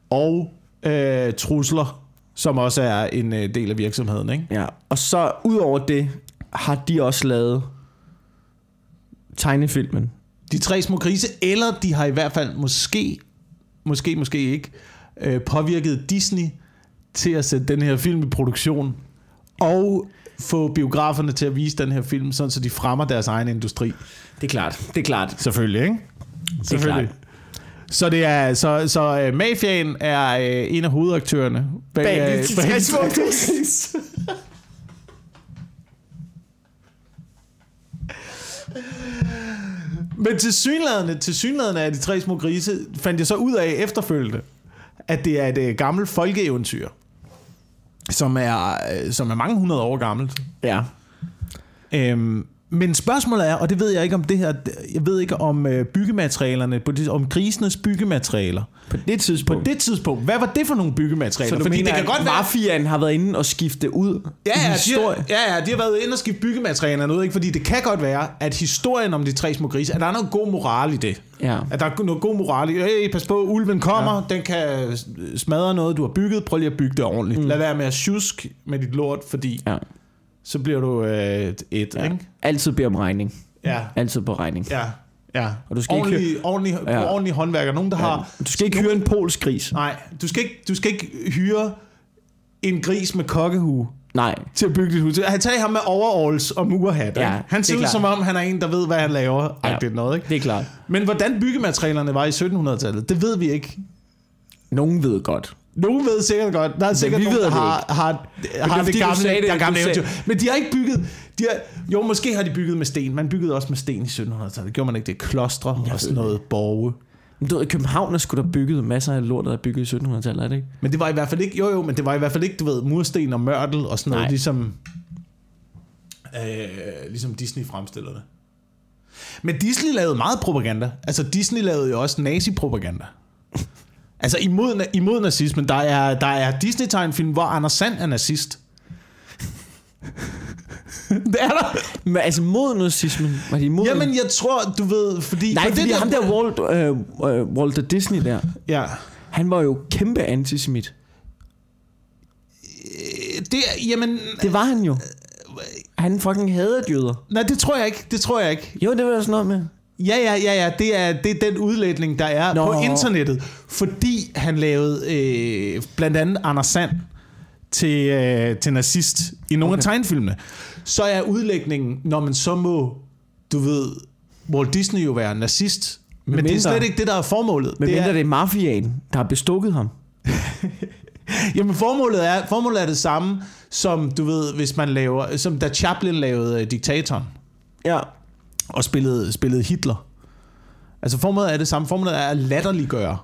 og øh, trusler, som også er en øh, del af virksomheden. Ikke? Ja. Og så ud over det, har de også lavet tegnefilmen. De tre små grise, eller de har i hvert fald måske, måske, måske ikke, øh, påvirket Disney til at sætte den her film i produktion, og få biograferne til at vise den her film, sådan så de fremmer deres egen industri. Det er klart. Det er klart. Selvfølgelig, ikke? Selvfølgelig. Så det er så så uh, mafiaen er uh, en af hovedaktørerne bag, Bag små grise. Men til synlædende, til synlædende af de tre små grise fandt jeg så ud af efterfølgende, at det er et uh, gammelt folkeeventyr, som er, uh, som er mange hundrede år gammelt. Ja. Øhm, men spørgsmålet er, og det ved jeg ikke om det her, jeg ved ikke om øh, byggematerialerne, om grisenes byggematerialer. På det tidspunkt. På det tidspunkt, hvad var det for nogle byggematerialer? så du Fordi mener, det kan godt være, mafiaen har været inde og skifte ud Ja, ja, de historie? har, ja, ja, de har været inde og skifte byggematerialer ud, ikke? fordi det kan godt være, at historien om de tre små grise, at der er noget god moral i det. Ja. At der er noget god moral i, hey, pas på, ulven kommer, ja. den kan smadre noget, du har bygget, prøv lige at bygge det ordentligt. Mm. Lad være med at tjusk med dit lort, fordi ja. Så bliver du øh, et, ja. ikke? Altid beder om regning. Ja, Altid på regning. ja, ja. Og du skal ikke ordentlig, ordentlig, Ja. ja. ordentlig håndværker. Nogen, der har... Du skal ikke hyre en polsk gris. Nej, du skal, ikke, du skal ikke hyre en gris med kokkehue Nej. til at bygge dit hus. Han tager ham med overalls og murhat. Ja, Ja, han ser er ud som om, han er en, der ved, hvad han laver. Ja. Ja. Det noget, ikke? Det er klart. Men hvordan byggematerialerne var i 1700-tallet, det ved vi ikke. Nogen ved godt. Nogen ved sikkert godt. Der er sikkert nogen, der det har, har, har er, det, du gamle, det, det, du gamle eventyr. Men de har ikke bygget... De har, jo, måske har de bygget med sten. Man byggede også med sten i 1700-tallet. Gjorde man ikke det? Klostre og sådan noget borge. Men du ved, København er sgu da bygget masser af lort, der er bygget i 1700-tallet, er det ikke? Men det var i hvert fald ikke... Jo, jo, men det var i hvert fald ikke, du ved, mursten og mørtel og sådan noget, Nej. ligesom... Øh, ligesom Disney fremstiller det. Men Disney lavede meget propaganda. Altså Disney lavede jo også nazi-propaganda. Altså imod, imod nazismen. Der er, der er Disney-tegnfilm, hvor Anders Sand er nazist. det er der. Men altså mod nazismen, var de imod Jamen, jeg tror, du ved, fordi... Nej, for fordi det ham der Walt, øh, øh, Walter Disney der, Ja. han var jo kæmpe antisemit. Det, jamen, Det var han jo. Han fucking hader jøder. nej, det tror jeg ikke. Det tror jeg ikke. Jo, det var der sådan noget med. Ja, ja, ja, ja. Det er, det er den udlægning, der er Nå. På internettet. Fordi han lavede øh, blandt andet Anders Sand til, øh, til nazist i nogle okay. af Okay. tegnefilmene. Så er udlægningen, når man så må, du ved, Walt Disney jo være nazist. Men, men det er mindre- slet ikke det, der er formålet. Men det mindre er, det er mafiaen, der har bestukket ham. Jamen formålet er, formålet er det samme, som du ved, hvis man laver, som da Chaplin lavede øh, Diktatoren. Ja. Og spillede, spillede Hitler. Altså formålet er det samme. Formålet er at latterliggøre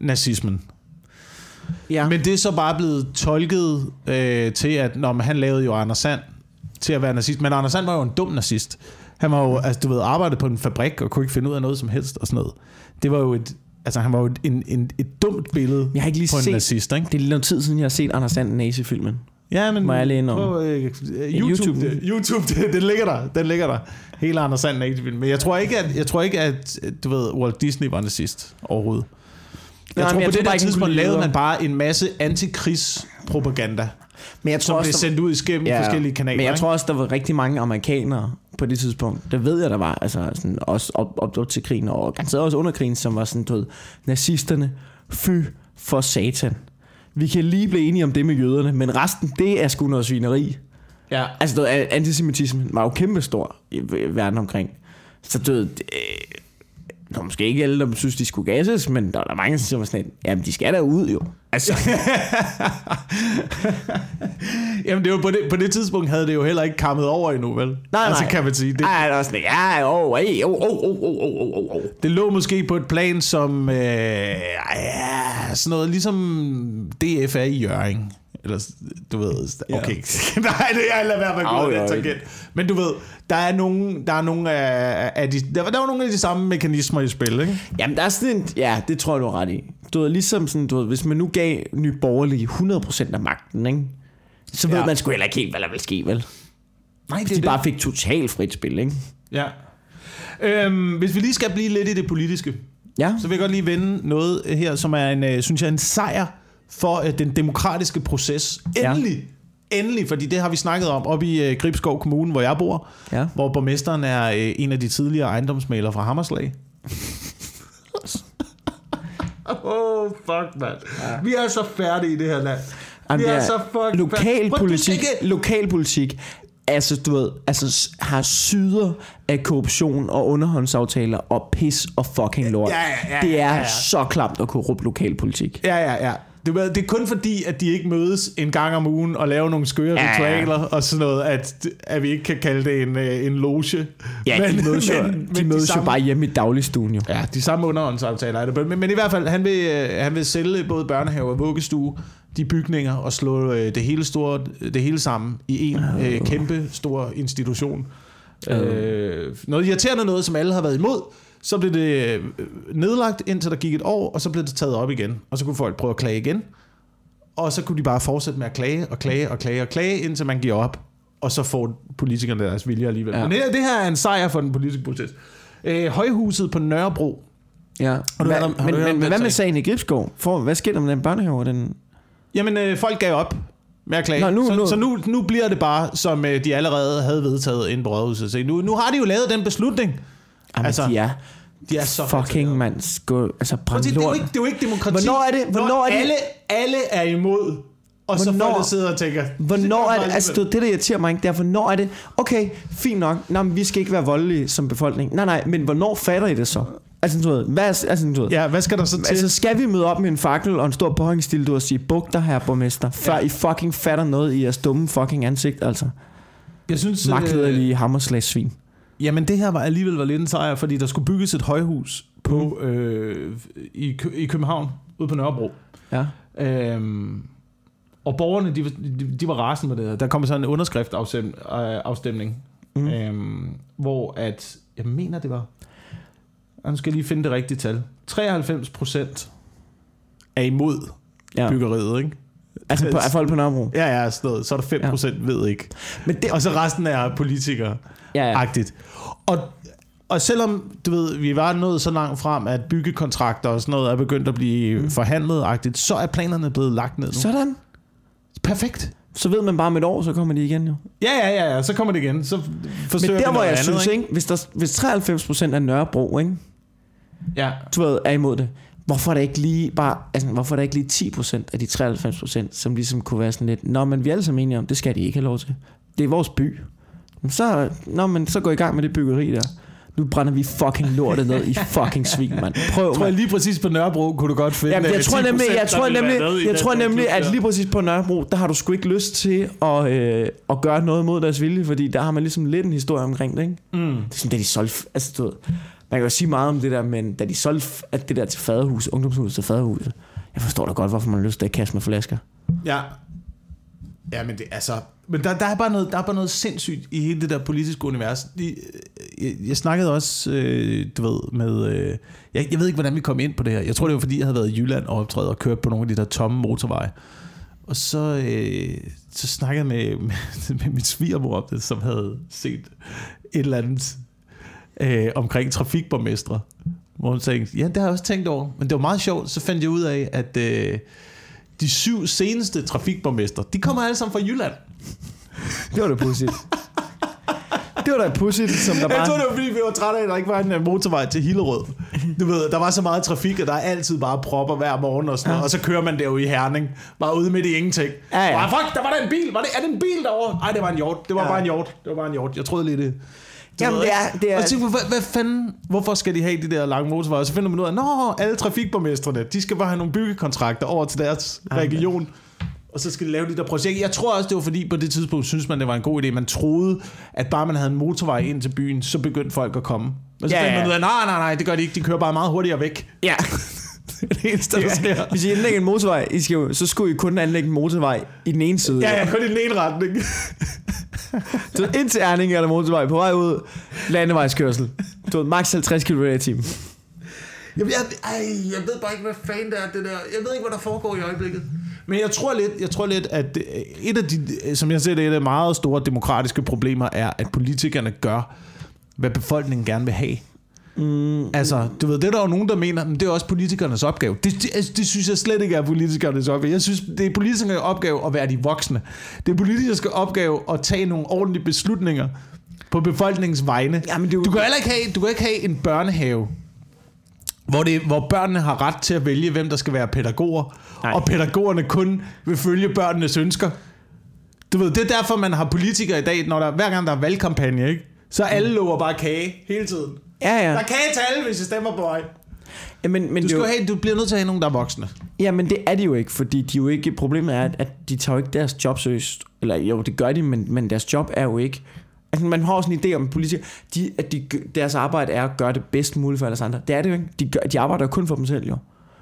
nazismen. ja. Men det er så bare blevet tolket øh, til, at når han lavede jo Anders Sand til at være nazist. Men Anders Sand var jo en dum nazist. Han var jo, altså du ved, arbejdet på en fabrik og kunne ikke finde ud af noget som helst og sådan noget. Det var jo et, altså han var jo et, en, en, et dumt billede Jeg har ikke lige på en set... nazist, ikke? Det er lidt noget tid siden, jeg har set Anders Sand Nazi-filmen. Ja, men Må jeg lige indrømme? prøv, øh, YouTube, YouTube. Det, YouTube det, den ligger der, den ligger der. Helt Anders Sand Nazi-film. Men jeg tror ikke, at, jeg tror ikke, at du ved, Walt Disney var nazist overhovedet. Jeg Nej, tror jeg på tror det bare der tidspunkt lavede man bare en masse antikrigspropaganda, Men jeg tror som også, blev der- sendt ud igennem ja, forskellige kanaler. Men jeg ikke? tror også, der var rigtig mange amerikanere på det tidspunkt. Det ved jeg, der var. Altså sådan, også op, op, op til krigen, og garanteret også under krigen, som var sådan, du ved, nazisterne, fy for satan. Vi kan lige blive enige om det med jøderne, men resten, det er sgu noget svineri. ja. Altså, du ved, antisemitismen var jo kæmpestor i verden omkring. Så du ved, Nå, måske ikke alle, der synes, de skulle gasses, men der er mange, der siger sådan, jamen de skal da ud jo. Altså. jamen det var på, det, på det tidspunkt havde det jo heller ikke kommet over endnu, vel? Nej, altså, nej. Altså kan man sige. Det, nej, det var sådan, ja, oh, hey, oh, oh, oh, oh, oh, oh, oh. Det lå måske på et plan som, øh, ja, sådan noget ligesom DFA i Jøring. Eller, du ved, okay. Nej, det er lad være med at gå den tangent. Men du ved, der er nogle, der er nogle af, af de, der, var- der var nogle af de samme mekanismer i spil, ikke? Jamen, der er sådan en, ja, det tror jeg, du har ret i. Du ved, ligesom sådan, du ved, hvis man nu gav Nye Borgerlige 100% af magten, ikke? Så ved Ja. ja. man sgu heller ikke helt, hvad der vil ske, vel? Nej, Hvis de bare fik totalt frit spil, ikke? Ja. Øhm, hvis vi lige skal blive lidt i det politiske, Ja. så vil jeg godt lige vende noget her, som er en, øh, synes jeg, en sejr for øh, den demokratiske proces. Ja. Endelig, endelig, fordi det har vi snakket om op i øh, Gribskov Kommune, hvor jeg bor, Ja. hvor borgmesteren er øh, en af de tidligere ejendomsmalere fra Hammerslag. oh, fuck, mand. Ja. Vi er så færdige i det her land. Jamen, vi er er så fuck Prøv, du Lokalpolitik, lokalpolitik, altså du ved, altså har syder af korruption og underhåndsaftaler og pis og fucking lort. Ja, ja, ja, det er ja, ja. så klamt og korrupt lokalpolitik. Ja, ja, ja. Det er, det er kun fordi, at de ikke mødes en gang om ugen og laver nogle skøre Ja, ja. ritualer og sådan noget, at, at vi ikke kan kalde det en, øh, en loge. Ja, de mødes, jo, men de mødes samme, jo bare hjemme i dagligstuen jo. Ja, de samme underhåndsaftaler er. Men, men i hvert fald, han vil, øh, han vil sælge både børnehave og vuggestue, de bygninger, og slå øh, det hele, store, det hele sammen i en øh, kæmpe stor institution. Øh, noget irriterende noget, som alle har været imod. Så blev det øh, nedlagt, indtil der gik et år, og så blev det taget op igen. Og så kunne folk prøve at klage igen. Og så kunne de bare fortsætte med at klage og klage og klage og klage, indtil man giver op. Og så får politikerne deres vilje alligevel. Ja. Men det, her- det her er en sejr for den politiske proces. Øh, højhuset på Nørrebro. Ja. du om- men, du om men den hvad med sag? sagen i Gribskov? For, hvad sker der med den børnehave? og Den... Jamen, øh, folk gav op med at klage. Nå, nu- så, nu- så nu, nu bliver det bare, som øh, de allerede havde vedtaget inde på rådhuset. Så nu, nu har de jo lavet den beslutning. Jamen, Altså, de er, De er så fucking mand. Skå, altså, brænd det, er jo ikke, det er jo ikke demokrati. Hvornår er det- hvornår Når er det- Alle, alle er imod. Og så Hvornår- folk, der sidder og tænker... Hvornår er det, altså det, det der irriterer mig ikke, det er, hvornår er det, okay, fint nok, Nå, men vi skal ikke være voldelige som befolkning. Nej, nej, men hvornår fatter I det så? Altså, du ved, hvad altså, du ved, Ja, hvad skal der så til? altså, skal vi møde op med en fakkel og en stor påhængsstil, du og sige, buk dig her, borgmester, før Ja. I fucking fatter noget i jeres dumme fucking ansigt, altså. jeg synes, øh, Magtlederlige hammerslagssvin. Jamen det her var alligevel var lidt en sejr, fordi der skulle bygges et højhus på, øh, i, i København, ude på Nørrebro. Ja. Øhm, og borgerne, de, var- de, de var rasende med det her. Der kom så en underskriftafstemning, Mhm. mm. øhm, hvor at, jeg mener det var, nu skal jeg lige finde det rigtige tal, 93 procent er imod ja. byggeriet, ikke? Altså, på, er folk på Nørrebro? Ja, ja, sådan noget. Så er der 5 procent ja. ved ikke. Men det, Og så resten er politikere. Ja, agtigt. Og, og selvom, du ved, vi var nået så langt frem, at byggekontrakter og sådan noget er begyndt at blive mm. forhandlet agtigt, så er planerne blevet lagt ned nu. Så. Sådan. Perfekt. Så ved man bare om et år, så kommer de igen jo. Ja, ja, ja, ja, så kommer det igen. Så Men forsøger der, vi hvor jeg andet, synes, ikke? Hvis, der, hvis 93% af Nørrebro, ikke? Ja. du ved, er imod det. Hvorfor er der ikke lige bare, altså, hvorfor er der ikke lige 10% af de 93%, som ligesom kunne være sådan lidt, nå, men vi er alle sammen enige om, det skal de ikke have lov til. Det er vores by. Så, nå, men så gå i gang med det byggeri der. Nu brænder vi fucking lortet ned i fucking svin, mand. Prøv, Jeg tror, jeg lige præcis på Nørrebro kunne du godt finde Jamen, jeg øh, tror 10%, nemlig, jeg tror nemlig, jeg tror nemlig, at lige præcis på Nørrebro, der har du sgu ikke lyst til at, øh, at gøre noget mod deres vilje, fordi der har man ligesom lidt en historie omkring det, ikke? Mm. Det er sådan, da de solgte, altså du ved, man kan jo sige meget om det der, men da de solgte at det der til faderhus, ungdomshuset til faderhuset, jeg forstår da godt, hvorfor man har lyst til at kaste med flasker. Ja. Ja, men det altså... Men der, der, er bare noget, der er bare noget sindssygt i hele det der politiske univers. Jeg, øh, jeg, jeg snakkede også, øh, du ved, med... Øh, jeg, jeg ved ikke, hvordan vi kom ind på det her. Jeg tror, det var, fordi jeg havde været i Jylland og optrædet og kørt på nogle af de der tomme motorveje. Og så, øh, så snakkede jeg med, med, med min svigermor om det, som havde set et eller andet øh, omkring trafikborgmestre. Hvor hun tænkte, ja, det har jeg også tænkt over. Men det var meget sjovt. Så fandt jeg ud af, at øh, de syv seneste trafikborgmestre, de kommer alle sammen fra Jylland. Det var da pudsigt. det var da pudsigt, som der Jeg bare... tror, det var fordi, vi var trætte af, at der ikke var en øh, motorvej til Hillerød. Du ved, der var så meget trafik, og der er altid bare propper hver morgen og sådan noget. Og så kører man der i Herning, bare ude midt i ingenting. Ja, ja. Bare, fuck, der var der en bil. Var det, er det en bil derovre? Nej, det var en hjort. Det var Ja. bare en hjort. Det var bare en hjort. Jeg troede lige det. Jamen, det er- det er- Og tænkte, hvad, hvad fanden, hvorfor skal de have de der lange motorveje? Og så finder man ud af, nå, alle trafikborgmestrene, de skal bare have nogle byggekontrakter over til deres region. Og så skal de lave de der projekter. Jeg tror også, det var fordi, på det tidspunkt synes man, det var en god idé. Man troede, at bare man havde en motorvej ind til byen, så begyndte folk at komme. Og så Ja, fandt man ud af, nej, nej, nej, det gør de ikke. De kører bare meget hurtigere væk. Ja. Det er det eneste, der sker. Hvis I anlægger en motorvej, I skal jo, så skulle I kun anlægge en motorvej i den ene side. Ja, ja, kun i den ene retning. Du ved, ind til Erning er der motorvej på vej ud. Landevejskørsel. Du ved, maks 50 km i timen. Jamen, jeg, ej, jeg ved bare ikke, hvad fanden det er, det der. Jeg ved ikke, hvad der foregår i øjeblikket. Men jeg tror lidt, jeg tror lidt at et af de, som jeg ser det, et af de meget store demokratiske problemer er, at politikerne gør, hvad befolkningen gerne vil have. Mm. Altså, du ved, det er der jo nogen, der mener, men det er også politikernes opgave. Det, det, altså, det synes jeg slet ikke er politikernes opgave. Jeg synes, det er politikernes opgave at være de voksne. Det er politikernes opgave at tage nogle ordentlige beslutninger på befolkningens vegne. Jamen, det Du kan heller ikke have, du kan ikke have en børnehave, hvor, det, hvor børnene har ret til at vælge, hvem der skal være pædagoger, Nej. og pædagogerne kun vil følge børnenes ønsker. Du ved, det er derfor, man har politikere i dag, når der, hver gang der er valgkampagne, ikke? så alle lover bare kage hele tiden. Ja, ja. Der er kage til alle, hvis I stemmer på mig. ja men, men Du, det skal jo, have, du bliver nødt til at have nogen, der er voksne. Ja, men det er de jo ikke, fordi de jo ikke, problemet er, at, de tager jo ikke deres job seriøst. Eller jo, det gør de, men, men deres job er jo ikke... Altså, man har også en idé om politikere, de, at de, deres arbejde er at gøre det bedst muligt for alle andre. Det er det jo ikke. De, gør, de arbejder jo kun for dem selv, jo.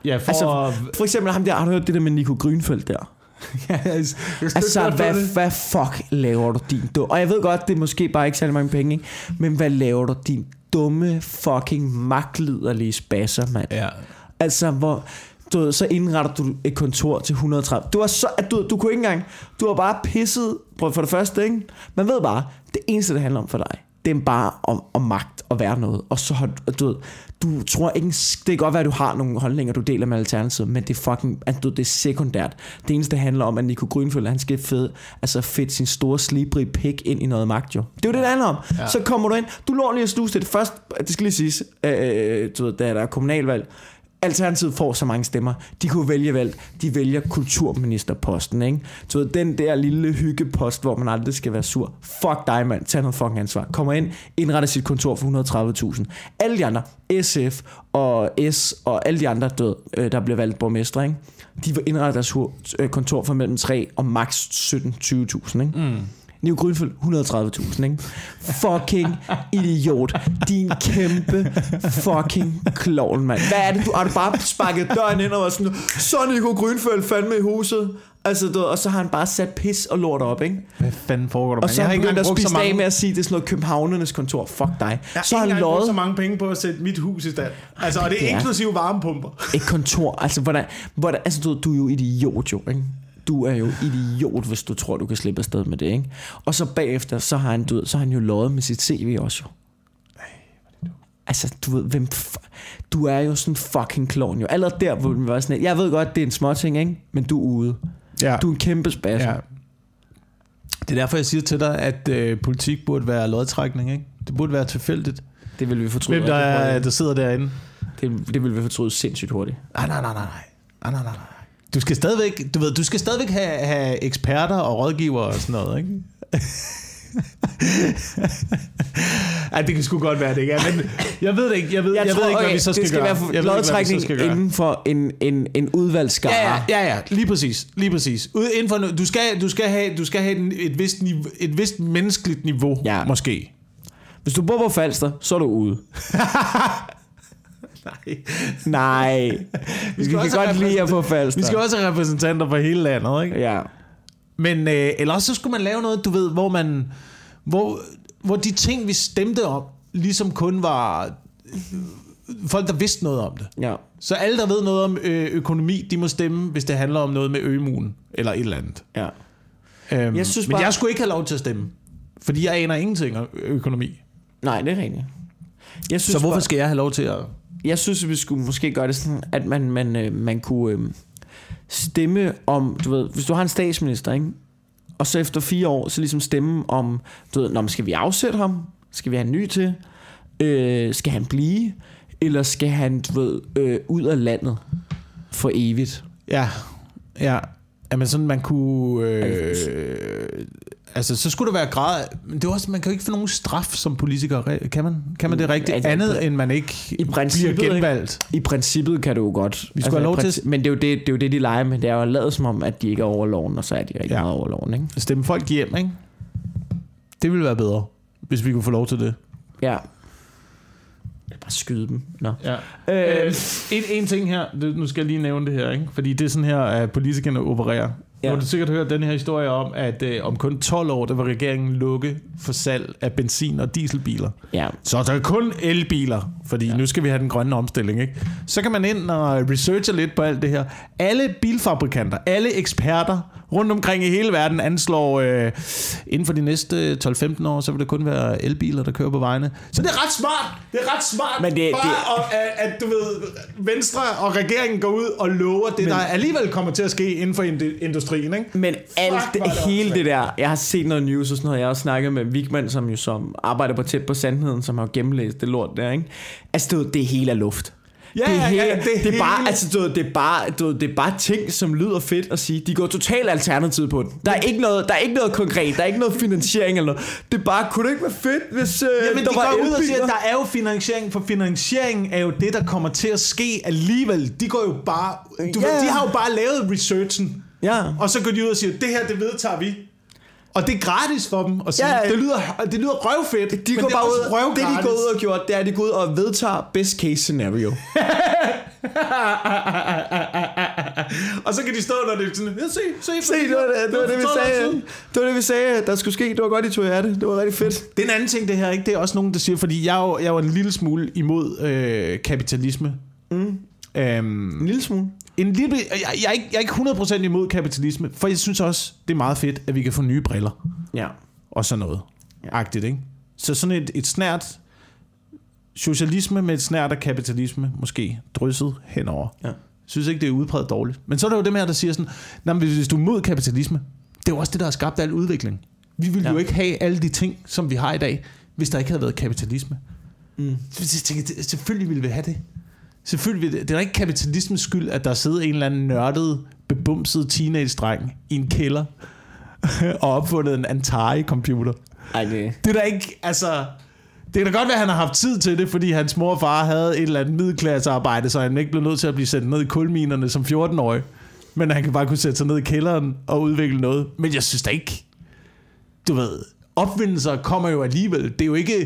Ja, for Altså, for eksempel ham der, har du hørt det der med Nico Grønfeldt der? Altså, hvad, hvad fuck laver du din dumme... Og jeg ved godt, det er måske bare ikke særlig mange penge, ikke? Men hvad laver du din dumme fucking magtliderlige spasser, mand? Ja. Altså, hvor... Du ved, så indretter du et kontor til 130. Du var så, at du, du kunne ikke engang... Du har bare pisset... Prøv for det første, ikke? Man ved bare, det eneste, det handler om for dig, det er bare om, om magt og være noget. Og så har du... Du, ved, du tror ikke... Det kan godt være, at du har nogle holdninger, du deler med Alternativet, men det er fucking... At du, det er sekundært. Det eneste, handler om, at Nico Grønfeldt, han skal fed, altså fedt sin store slibrige pik ind i noget magt, jo. Det er jo det, det handler om. Ja. Så kommer du ind. Du lå lige at snuse det først. Det skal lige siges. Øh, du ved, da der er kommunalvalg. Alternativet får så mange stemmer. De kunne vælge valg. De vælger kulturministerposten, ikke? Så den der lille hyggepost, hvor man aldrig skal være sur. Fuck dig, mand. Tag noget fucking ansvar. Kommer ind, indretter sit kontor for 130.000. Alle de andre, SF og S og alle de andre, død, øh, der bliver valgt borgmester, ikke? De vil indrette deres øh, kontor for mellem 3 og maks 17-20.000, ikke? Mm. Nico Grønfeldt, 130.000, ikke? Fucking idiot. Din kæmpe fucking klovn, mand. Hvad er det, du har du bare sparket døren ind og var sådan, så Nico Grønfeldt fandme i huset. Altså, du, og så har han bare sat pis og lort op, ikke? Hvad fanden foregår der? Og så jeg har han ikke begyndt at spise mange, af med at sige, det er sådan noget københavnernes kontor. Fuck dig. jeg Så har han brugt så lovet mange penge på at sætte mit hus i stand. Altså, og det er Det er- inklusive varmepumper. et kontor. Altså, hvordan, hvordan, altså du, du er jo idiot, jo, ikke? Du er jo idiot, hvis du tror, du kan slippe afsted med det, ikke? Og så bagefter, så har han, du, ved, så har han jo lovet med sit CV også, jo. Altså, du ved, hvem du er jo sådan en fucking klovn, jo. Allerede der, hvor man var sådan, jeg ved godt, det er en småting, ikke? Men du er ude. Ja. Du er en kæmpe spasser. Ja. Det er derfor, jeg siger til dig, at øh, politik burde være lodtrækning. Ikke? Det burde være tilfældigt. Det vil vi fortryde. Hvem der, er, der sidder derinde. Det, det vil vi fortryde sindssygt hurtigt. Nej, nej, nej, nej. nej, nej, nej, nej. Du skal stadigvæk, du ved, du skal stadigvæk have, have eksperter og rådgivere og sådan noget, ikke? Ej, det kan sgu godt være, det ikke er, men jeg ved det ikke, jeg ved, jeg, jeg ved ikke, hvad vi så skal, det skal gøre. være lodtrækning inden for en, en, en udvalgsskare. Ja, ja, ja, ja, lige præcis, lige præcis. Ude inden for, du skal, du skal have, du skal have en- et vist, niveau, et vist menneskeligt niveau, Ja. måske. Hvis du bor på Falster, så er du ude. Nej. Nej. Vi, vi kan godt lide jer på Falster. Vi skal også have repræsentanter fra hele landet, ikke? Ja. Men øh, ellers så skulle man lave noget, du ved, hvor man... Hvor, hvor de ting, vi stemte om, ligesom kun var øh, folk, der vidste noget om det. Ja. Så alle, der ved noget om øh, økonomi, de må stemme, hvis det handler om noget med ømuen, eller et eller andet. ja. Øhm, Jeg synes men bare- jeg skulle ikke have lov til at stemme, fordi jeg aner ingenting om økonomi. Nej, det er rigtigt. Jeg synes Så hvorfor bare- skal jeg have lov til at... Jeg synes, at vi skulle måske gøre det sådan, at man, man, øh, man kunne øh, stemme om, du ved, hvis du har en statsminister, ikke? og så efter fire år, så ligesom stemme om, du ved, Nå, men skal vi afsætte ham? Skal vi have en ny til? Øh, skal han blive? Eller skal han, du ved, øh, ud af landet for evigt? Ja, ja. Jamen sådan, man kunne... Øh, altså, så skulle der være grad... Men det er også, man kan jo ikke få nogen straf som politiker. Kan man, kan man det rigtigt? Ja, det- Andet, end man ikke I bliver ikke? genvalgt. I princippet kan du jo godt. Altså, Vi skulle have lov til- Men det er, jo det, det er jo det, de leger med. Det er jo lade som om, at de ikke er over loven, og så er de rigtig Ja. meget over loven, ikke? Stemme folk hjem, ikke? Det ville være bedre, hvis vi kunne få lov til det. Ja. Bare skyde dem. Nå. Ja. Øh, Øh, en, en ting her, det, nu skal jeg lige nævne det her, ikke? fordi det er sådan her, at politikerne opererer. Ja. Nu har du sikkert hørt den her historie om, at øh, om kun 12 år, der vil regeringen lukke for salg af benzin- og dieselbiler. ja. Så der er kun elbiler, fordi ja. nu skal vi have den grønne omstilling. Ikke? Så kan man ind og researche lidt på alt det her. Alle bilfabrikanter, alle eksperter rundt omkring i hele verden anslår, øh, inden for de næste 12-15 år, så vil det kun være elbiler, der kører på vejene. Så det er ret smart. Det er ret smart. Men det- bare det- At, at, du ved, Venstre og regeringen går ud og lover det, Men, der alligevel kommer til at ske inden for ind- industrien. Ikke? Men alt det, er det hele det der, jeg har set noget news og sådan noget, jeg har også snakket med Vigman, som jo som arbejder på tæt på sandheden, som har gennemlæst det lort der, ikke? Altså, ved, det hele er luft. Ja, det, er ja, ja, det, det, er bare, altså, du det, er bare, du det er bare ting, som lyder fedt at sige. De går totalt alternativ på den. Der er, ikke noget, der er ikke noget konkret, der er ikke noget finansiering eller noget. Det er bare, kunne det ikke være fedt, hvis øh, Jamen, der de var går ud og siger, at der er jo finansiering, for finansiering er jo det, der kommer til at ske alligevel. De går jo bare... Du Ja. ved, de har jo bare lavet researchen, Ja. og så går de ud og siger, det her, det vedtager vi. Og det er gratis for dem at sige, Ja. det, lyder, det lyder røvfedt, De men går det bare ud, det de røvgratis. går ud og gjort, det er, at de går ud og vedtager best case scenario. Og så kan de stå, når det er sådan, ja, se, se, Se, det var det, det, var det, vi for 12 år sagde. Det var det, vi sagde, der skulle ske. Det var godt, I tog jer det. Det var rigtig fedt. Det er en anden ting, det her, ikke? Det er også nogen, der siger, fordi jeg jo, jeg jo en lille smule imod øh, kapitalisme. Mm. Øhm, En lille smule. En lille, jeg, jeg, er ikke, jeg er ikke 100% imod kapitalisme, for jeg synes også, det er meget fedt, at vi kan få nye briller Ja. og sådan noget. Ja. Agtigt, ikke? Så sådan et, et snært socialisme med et snært af kapitalisme, måske drysset henover. Ja. Jeg synes ikke, det er udpræget dårligt. Men så er der jo dem her, der siger sådan, "Nå, men hvis du er mod kapitalisme, det er jo også det, der har skabt al udvikling. Vi ville ja. Jo ikke have alle de ting, som vi har i dag, hvis der ikke havde været kapitalisme. Mm. Så jeg tænker, det- selvfølgelig ville vi have det. Selvfølgelig det. Er da ikke kapitalismens skyld, at der sidder en eller anden nørdet, bebumset teenage-dreng i en kælder og opfundet en Atari-computer. Ej, det... Det er da ikke, altså... Det kan da godt være, at han har haft tid til det, fordi hans mor og far havde et eller andet middelklassearbejde, så han ikke blev nødt til at blive sendt ned i kulminerne som 14-årig. Men han kan bare kunne sætte sig ned i kælderen og udvikle noget. Men jeg synes da ikke... Du ved, opfindelser kommer jo alligevel. Det er jo ikke,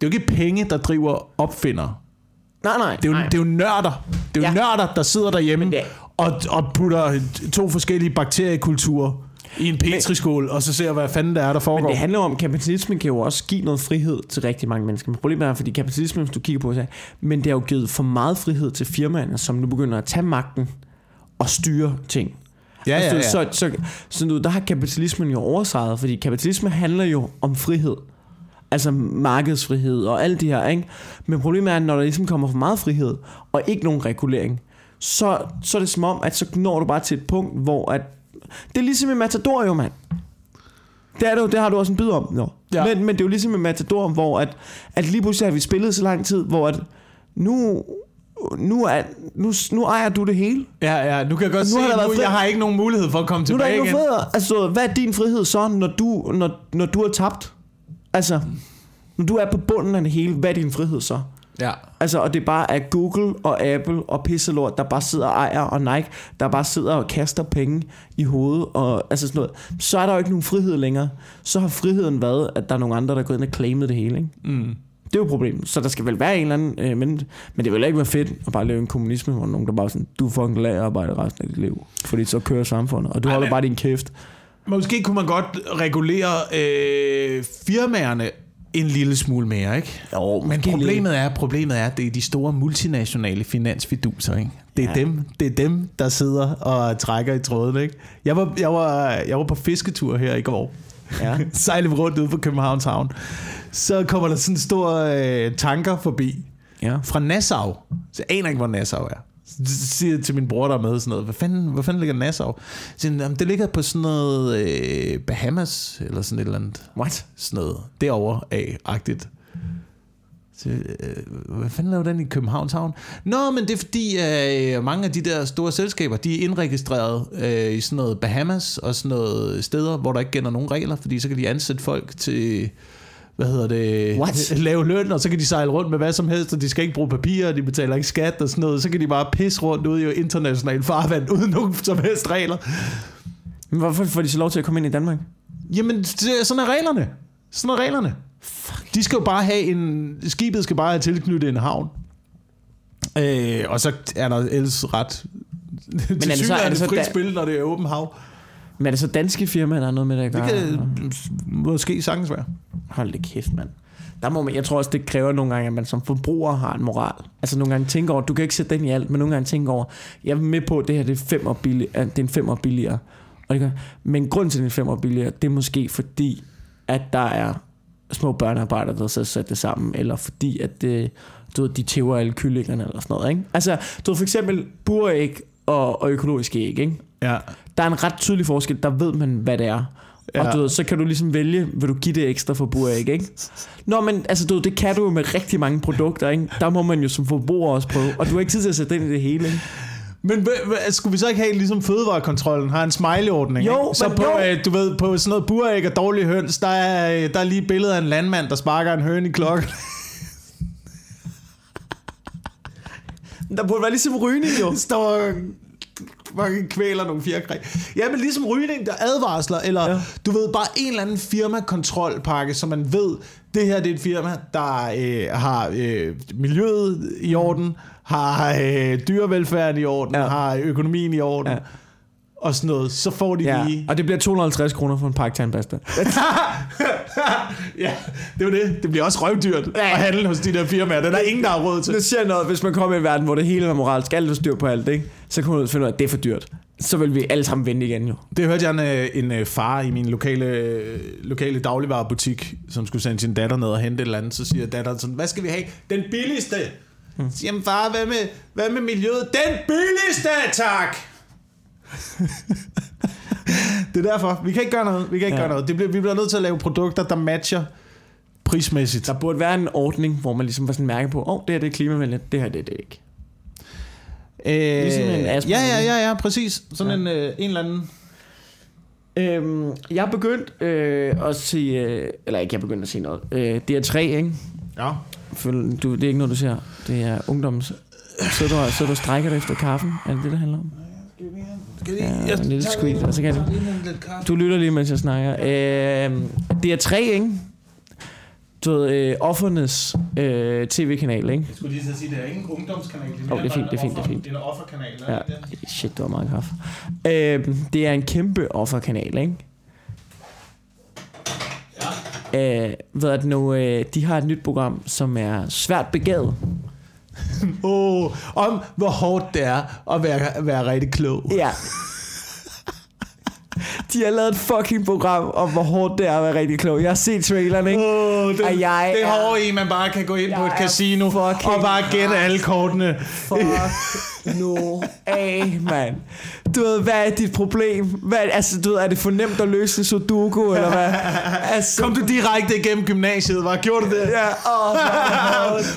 det er jo ikke penge, der driver opfindere. Nej, nej. Det er jo, nej. det er jo nørder. Det er jo Ja. nørder, der sidder derhjemme det- og, og putter to forskellige bakteriekulturer i en petriskål, og så ser, hvad fanden der er, der foregår. Men det handler om, at kapitalismen kan jo også give noget frihed til rigtig mange mennesker. Men problemet er, fordi kapitalismen, hvis du kigger på det, men det har jo givet for meget frihed til firmaerne, som nu begynder at tage magten og styre ting. ja, ja, ja. Altså, Så, så, så nu, der har kapitalismen jo oversejret, fordi kapitalisme handler jo om frihed. Altså markedsfrihed og alt det her, ikke? Men problemet er, når der ligesom kommer for meget frihed, og ikke nogen regulering, så, så er det som om, at så når du bare til et punkt, hvor at... Det er ligesom i Matador jo, mand. Det, er det, jo, det har du også en bid om. Nå. Ja. Men, men det er jo ligesom i Matador, hvor at, at lige pludselig har vi spillet så lang tid, hvor at nu, nu, er, nu, nu ejer du det hele. ja, ja, nu kan jeg godt Nu se, har nu, jeg har ikke nogen mulighed for at komme Nu er der tilbage ikke igen. Altså, hvad er din frihed så, når du, når, når du har tabt? Altså, når du er på bunden af det hele, hvad er din frihed så? Ja. Altså, og det er bare at Google og Apple og pisselort, der bare sidder og ejer, og Nike, der bare sidder og kaster penge i hovedet, og altså sådan noget. Så er der jo ikke nogen frihed længere. Så har friheden været, at der er nogle andre, der er gået ind og claimet det hele, ikke? Mm. Det er jo problemet. Så der skal vel være en eller anden... Øh, men, men det vil ikke være fedt at bare lave en kommunisme, hvor nogen der bare sådan, du er fucking lag arbejde resten af dit liv. Fordi så kører samfundet, og du Ej, holder men- bare din kæft. Måske kunne man godt regulere øh, firmaerne en lille smule mere, ikke? Jo, Men problemet er, problemet er, at det er de store multinationale finansfiduser, ikke? Det er, Ja. dem, det er dem, der sidder og trækker i tråden, ikke? Jeg var, jeg var, jeg var på fisketur her i går. Ja. Sejlede rundt ude på Københavns Havn. Så kommer der sådan en stor øh, tanker forbi Ja. fra Nassau. Så jeg aner ikke, hvor Nassau er. Siger til min bror, der er med sådan noget, hvad fanden, hvor fanden ligger Nassau? Så siger "Jamen, det ligger på sådan noget øh, Bahamas, eller sådan et eller andet. What? Sådan noget. Derovre af-agtigt. Så, øh, hvad fanden laver den i Københavns Havn? Nå, men det er fordi, øh, mange af de der store selskaber, de er indregistreret øh, i sådan noget Bahamas og sådan noget steder, hvor der ikke gælder nogen regler, fordi så kan de ansætte folk til hvad hedder det, What? lave løn, og så kan de sejle rundt med hvad som helst, og de skal ikke bruge papir, og de betaler ikke skat og sådan noget, så kan de bare pisse rundt ude i international farvand, uden nogen som helst regler. Men hvorfor får de så lov til at komme ind i Danmark? Jamen, det, sådan er reglerne. Sådan er reglerne. De skal jo bare have en... Skibet skal bare have tilknyttet en havn. Øh, og så er der ellers ret... Men er det så- er det så frit da- spil, når det er åben hav. Men er det så danske firmaer, der er noget med det at Det gøre? kan måske sagtens være. Hold det kæft, mand. Der må man, jeg tror også, det kræver nogle gange, at man som forbruger har en moral. Altså nogle gange tænker over, du kan ikke sætte den i alt, men nogle gange tænker over, jeg er med på, at det her det er, fem år billig, at det er en fem år billigere. Og det kan, men grund til, at det er fem år billigere, det er måske fordi, at der er små børnearbejdere, der så sætter det sammen, eller fordi, at det, du ved, de tæver alle kyllingerne, eller sådan noget. Ikke? Altså, du ved for eksempel buræg og, og økologiske æg, ikke? Ja. Der er en ret tydelig forskel, der ved man, hvad det er. Ja. Og du ved, så kan du ligesom vælge, vil du give det ekstra for buræg, ikke? Nå, men altså, du ved, det kan du jo med rigtig mange produkter, ikke? Der må man jo som forbruger også prøve. Og du har ikke tid til at sætte ind i det hele, ikke? Men hva- skulle vi så ikke have, ligesom fødevarekontrollen har en smiley-ordning? Jo, ikke? Så men på, jo. øh, du ved, på sådan noget buræg og dårlige høns, der er, øh, der er lige et billede af en landmand, der sparker en høne i klokken. Der burde være ligesom rygning, jo. står mange kvæler nogle fjerkræ. Ja, men ligesom rygning, der advarsler, eller Ja. du ved, bare en eller anden firmakontrolpakke, så man ved, det her det er et firma, der øh, har øh, miljøet i orden, har øh, dyrevelfærden i orden, Ja. har økonomien i orden, ja. og sådan noget. Så får de Ja, lige... og det bliver 250 kroner for en pakke tandpasta. ja, det er det. Det bliver også røvdyrt Ja. at handle hos de der firmaer. Det er der ingen, der har råd til. Nu siger jeg noget, hvis man kommer i en verden, hvor det hele er moralsk, alt er styr på alt, ikke? Så kan man finde ud af, at det er for dyrt. Så vil vi alle sammen vente igen, jo. Det hørte jeg en, øh, en øh, far i min lokale, øh, lokale dagligvarerbutik, som skulle sende sin datter ned og hente et eller andet. Så siger datteren sådan, hvad skal vi have? Den billigste. Hmm. Så siger han, far, hvad med, hvad med miljøet? Den billigste, tak! det er derfor. Vi kan ikke gøre noget. Vi kan ikke Ja. ja. gøre noget. Det bliver, vi bliver nødt til at lave produkter, der matcher prismæssigt. Der burde være en ordning, hvor man ligesom var sådan mærke på, åh, oh, det her det er klimavenligt, det her det er det ikke. Øh, Ligesom en astma- ja, ja, ja, ja, præcis. Sådan Ja. ja. en, øh, en eller anden... Øhm, jeg er begyndt øh, at se, øh, eller ikke jeg er begyndt at se noget, øh, det er tre, ikke? Ja. Føl- Du, det er ikke noget, du ser. Det er ungdoms... Så du, så du strækker dig efter kaffen? Er det det, det handler om? Skal vi, Ja, en lille squeeze, og så kan jeg- Du lytter lige, mens jeg snakker. Øh, det er tre, ikke? Du ved, øh, offernes øh, tv-kanal, ikke? Jeg skulle lige så sige, det er ikke en ungdomskanal. Det er, Åh, det er fint, det er fint, det er fint. Det er en offerkanal. er Ja. det? Shit, det var meget kaffe. Øh, det er en kæmpe offerkanal, ikke? Ja. Øh, ved at nu, øh, de har et nyt program, som er svært begavet. Oh, om hvor hårdt det er at være, være rigtig klog. Ja. De har lavet et fucking program om, hvor hårdt det er at være rigtig klog. Jeg har set traileren, ikke? Oh, det, Og jeg det er hårdt i, man bare kan gå ind på et casino og bare gætte alle kortene. Fuck nu af, mand. Du ved, hvad er dit problem? Hvad, altså, du ved, er det for nemt at løse sudoku, eller hvad? Altså, Kom du direkte igennem gymnasiet, var gjorde du det? Ja, åh,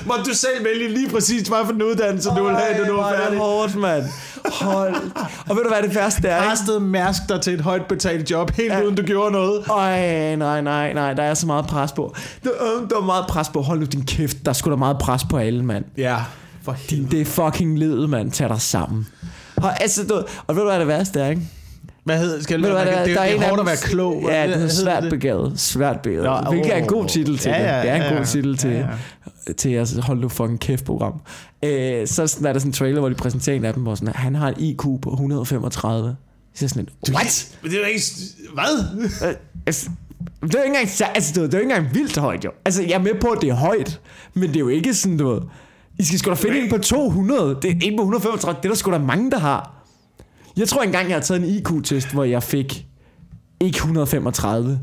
oh, du selv vælge lige præcis, hvad for en uddannelse du ville have, da du var det færdig? hårdt, mand. Hold. Og ved du, hvad det værste er? Restede mærsk dig til et højt betalt job, helt Ja. uden du gjorde noget. Øj, nej, nej, nej, der er så meget pres på. Der, øh, der er meget pres på. Hold nu din kæft, der er sgu da meget pres på alle, mand. Ja, for Din, det er fucking livet, mand. Tag dig sammen. Og, altså, du, og ved du, hvad det værste er, ikke? Hvad hedder skal Ved du, hvad det? er? Det, Der det, en er af hårdt at være klog. Ja, det er svært begavet. Svært begavet. Nå, Hvilket er en god titel til Ja, det. ja, Det er en ja, god ja. titel til, Ja, til at holde nu fucking kæft program. Øh, så er der sådan en trailer, hvor de præsenterer en af dem, hvor sådan, han har en IQ på 135. Så er jeg sådan lidt, what? Men det er jo ikke... Hvad? Øh, altså, det er jo ikke engang, så- altså, det er jo ikke engang vildt højt, jo. Altså, jeg er med på, at det er højt, men det er jo ikke sådan, du ved, I skal sgu da finde en på 200. Det er en på 135. Det er der sgu da mange, der har. Jeg tror engang, jeg har taget en IQ-test, hvor jeg fik ikke 135,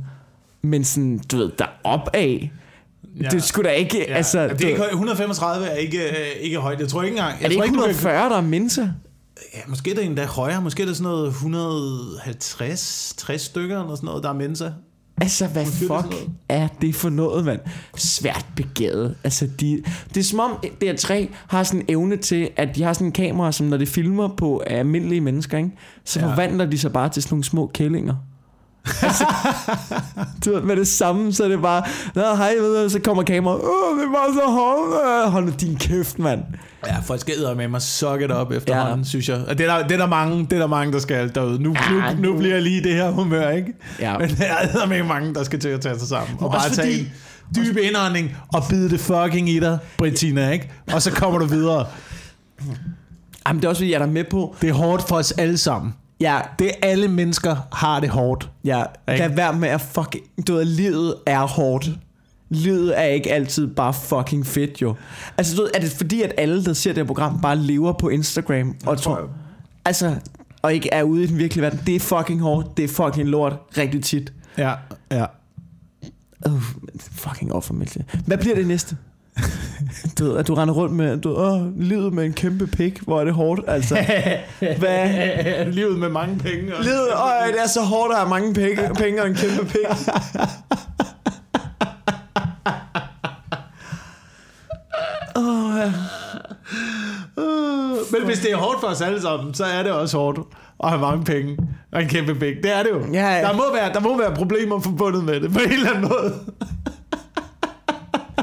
men sådan, du ved, der op af. Ja. Det skulle da ikke, ja. altså... det er ikke, ved, højt. 135 er ikke, ikke højt. Jeg tror ikke engang... Jeg er det tror ikke du kan- 140, der er Mensa? Ja, måske er det endda højere. Måske er det sådan noget 150, 60 stykker eller sådan noget, der er Mensa. Altså, hvad det fuck er det for noget, mand? Svært begavet. Altså, de, det er som om DR3 har sådan en evne til, at de har sådan en kamera, som når de filmer på almindelige mennesker, ikke? så Ja. forvandler de sig bare til sådan nogle små kællinger. Altså, du ved, med det samme, så er det bare, Nå, hej, ved du, så kommer kameraet, åh, det var så hårdt, Øh, hold nu din kæft, mand. Ja, folk skal med mig suck it up efterhånden, ja. synes jeg. Og det er, der, det, er der mange, det er der mange, der skal derude. Nu, Ja, nu, nu bliver jeg lige det her humør, ikke? Ja. Men der er med mange, der skal til at tage sig sammen. Og bare tage fordi- en dyb indånding og bide det fucking i dig, Britina, ikke? Og så kommer du videre. Jamen, det er også, fordi jeg er der med på, Det er hårdt for os alle sammen. Ja, Det er alle mennesker har det hårdt. Ja, Ikke? lad være med at fucking... Du ved, livet er hårdt. Livet er ikke altid bare fucking fedt, jo. Altså, du ved, er det fordi, at alle, der ser det her program, bare lever på Instagram? Og tror jeg. altså, og ikke er ude i den virkelige verden. Det er fucking hårdt. Det er fucking lort. Rigtig tit. Ja, ja. Uh, fucking offermæssigt. Hvad bliver det næste? du ved, at du render rundt med, du åh, livet med en kæmpe pik, hvor er det hårdt, altså. Hvad? Livet med mange penge. Og... Livet, øj, det er så hårdt at have mange penge, penge og en kæmpe pik. Åh, ja. Øh, Men hvis det er hårdt for os alle sammen, så er det også hårdt at have mange penge og en kæmpe penge. Det er det jo. Ja, ja. Der, må være, der må være problemer forbundet med det på en eller anden måde.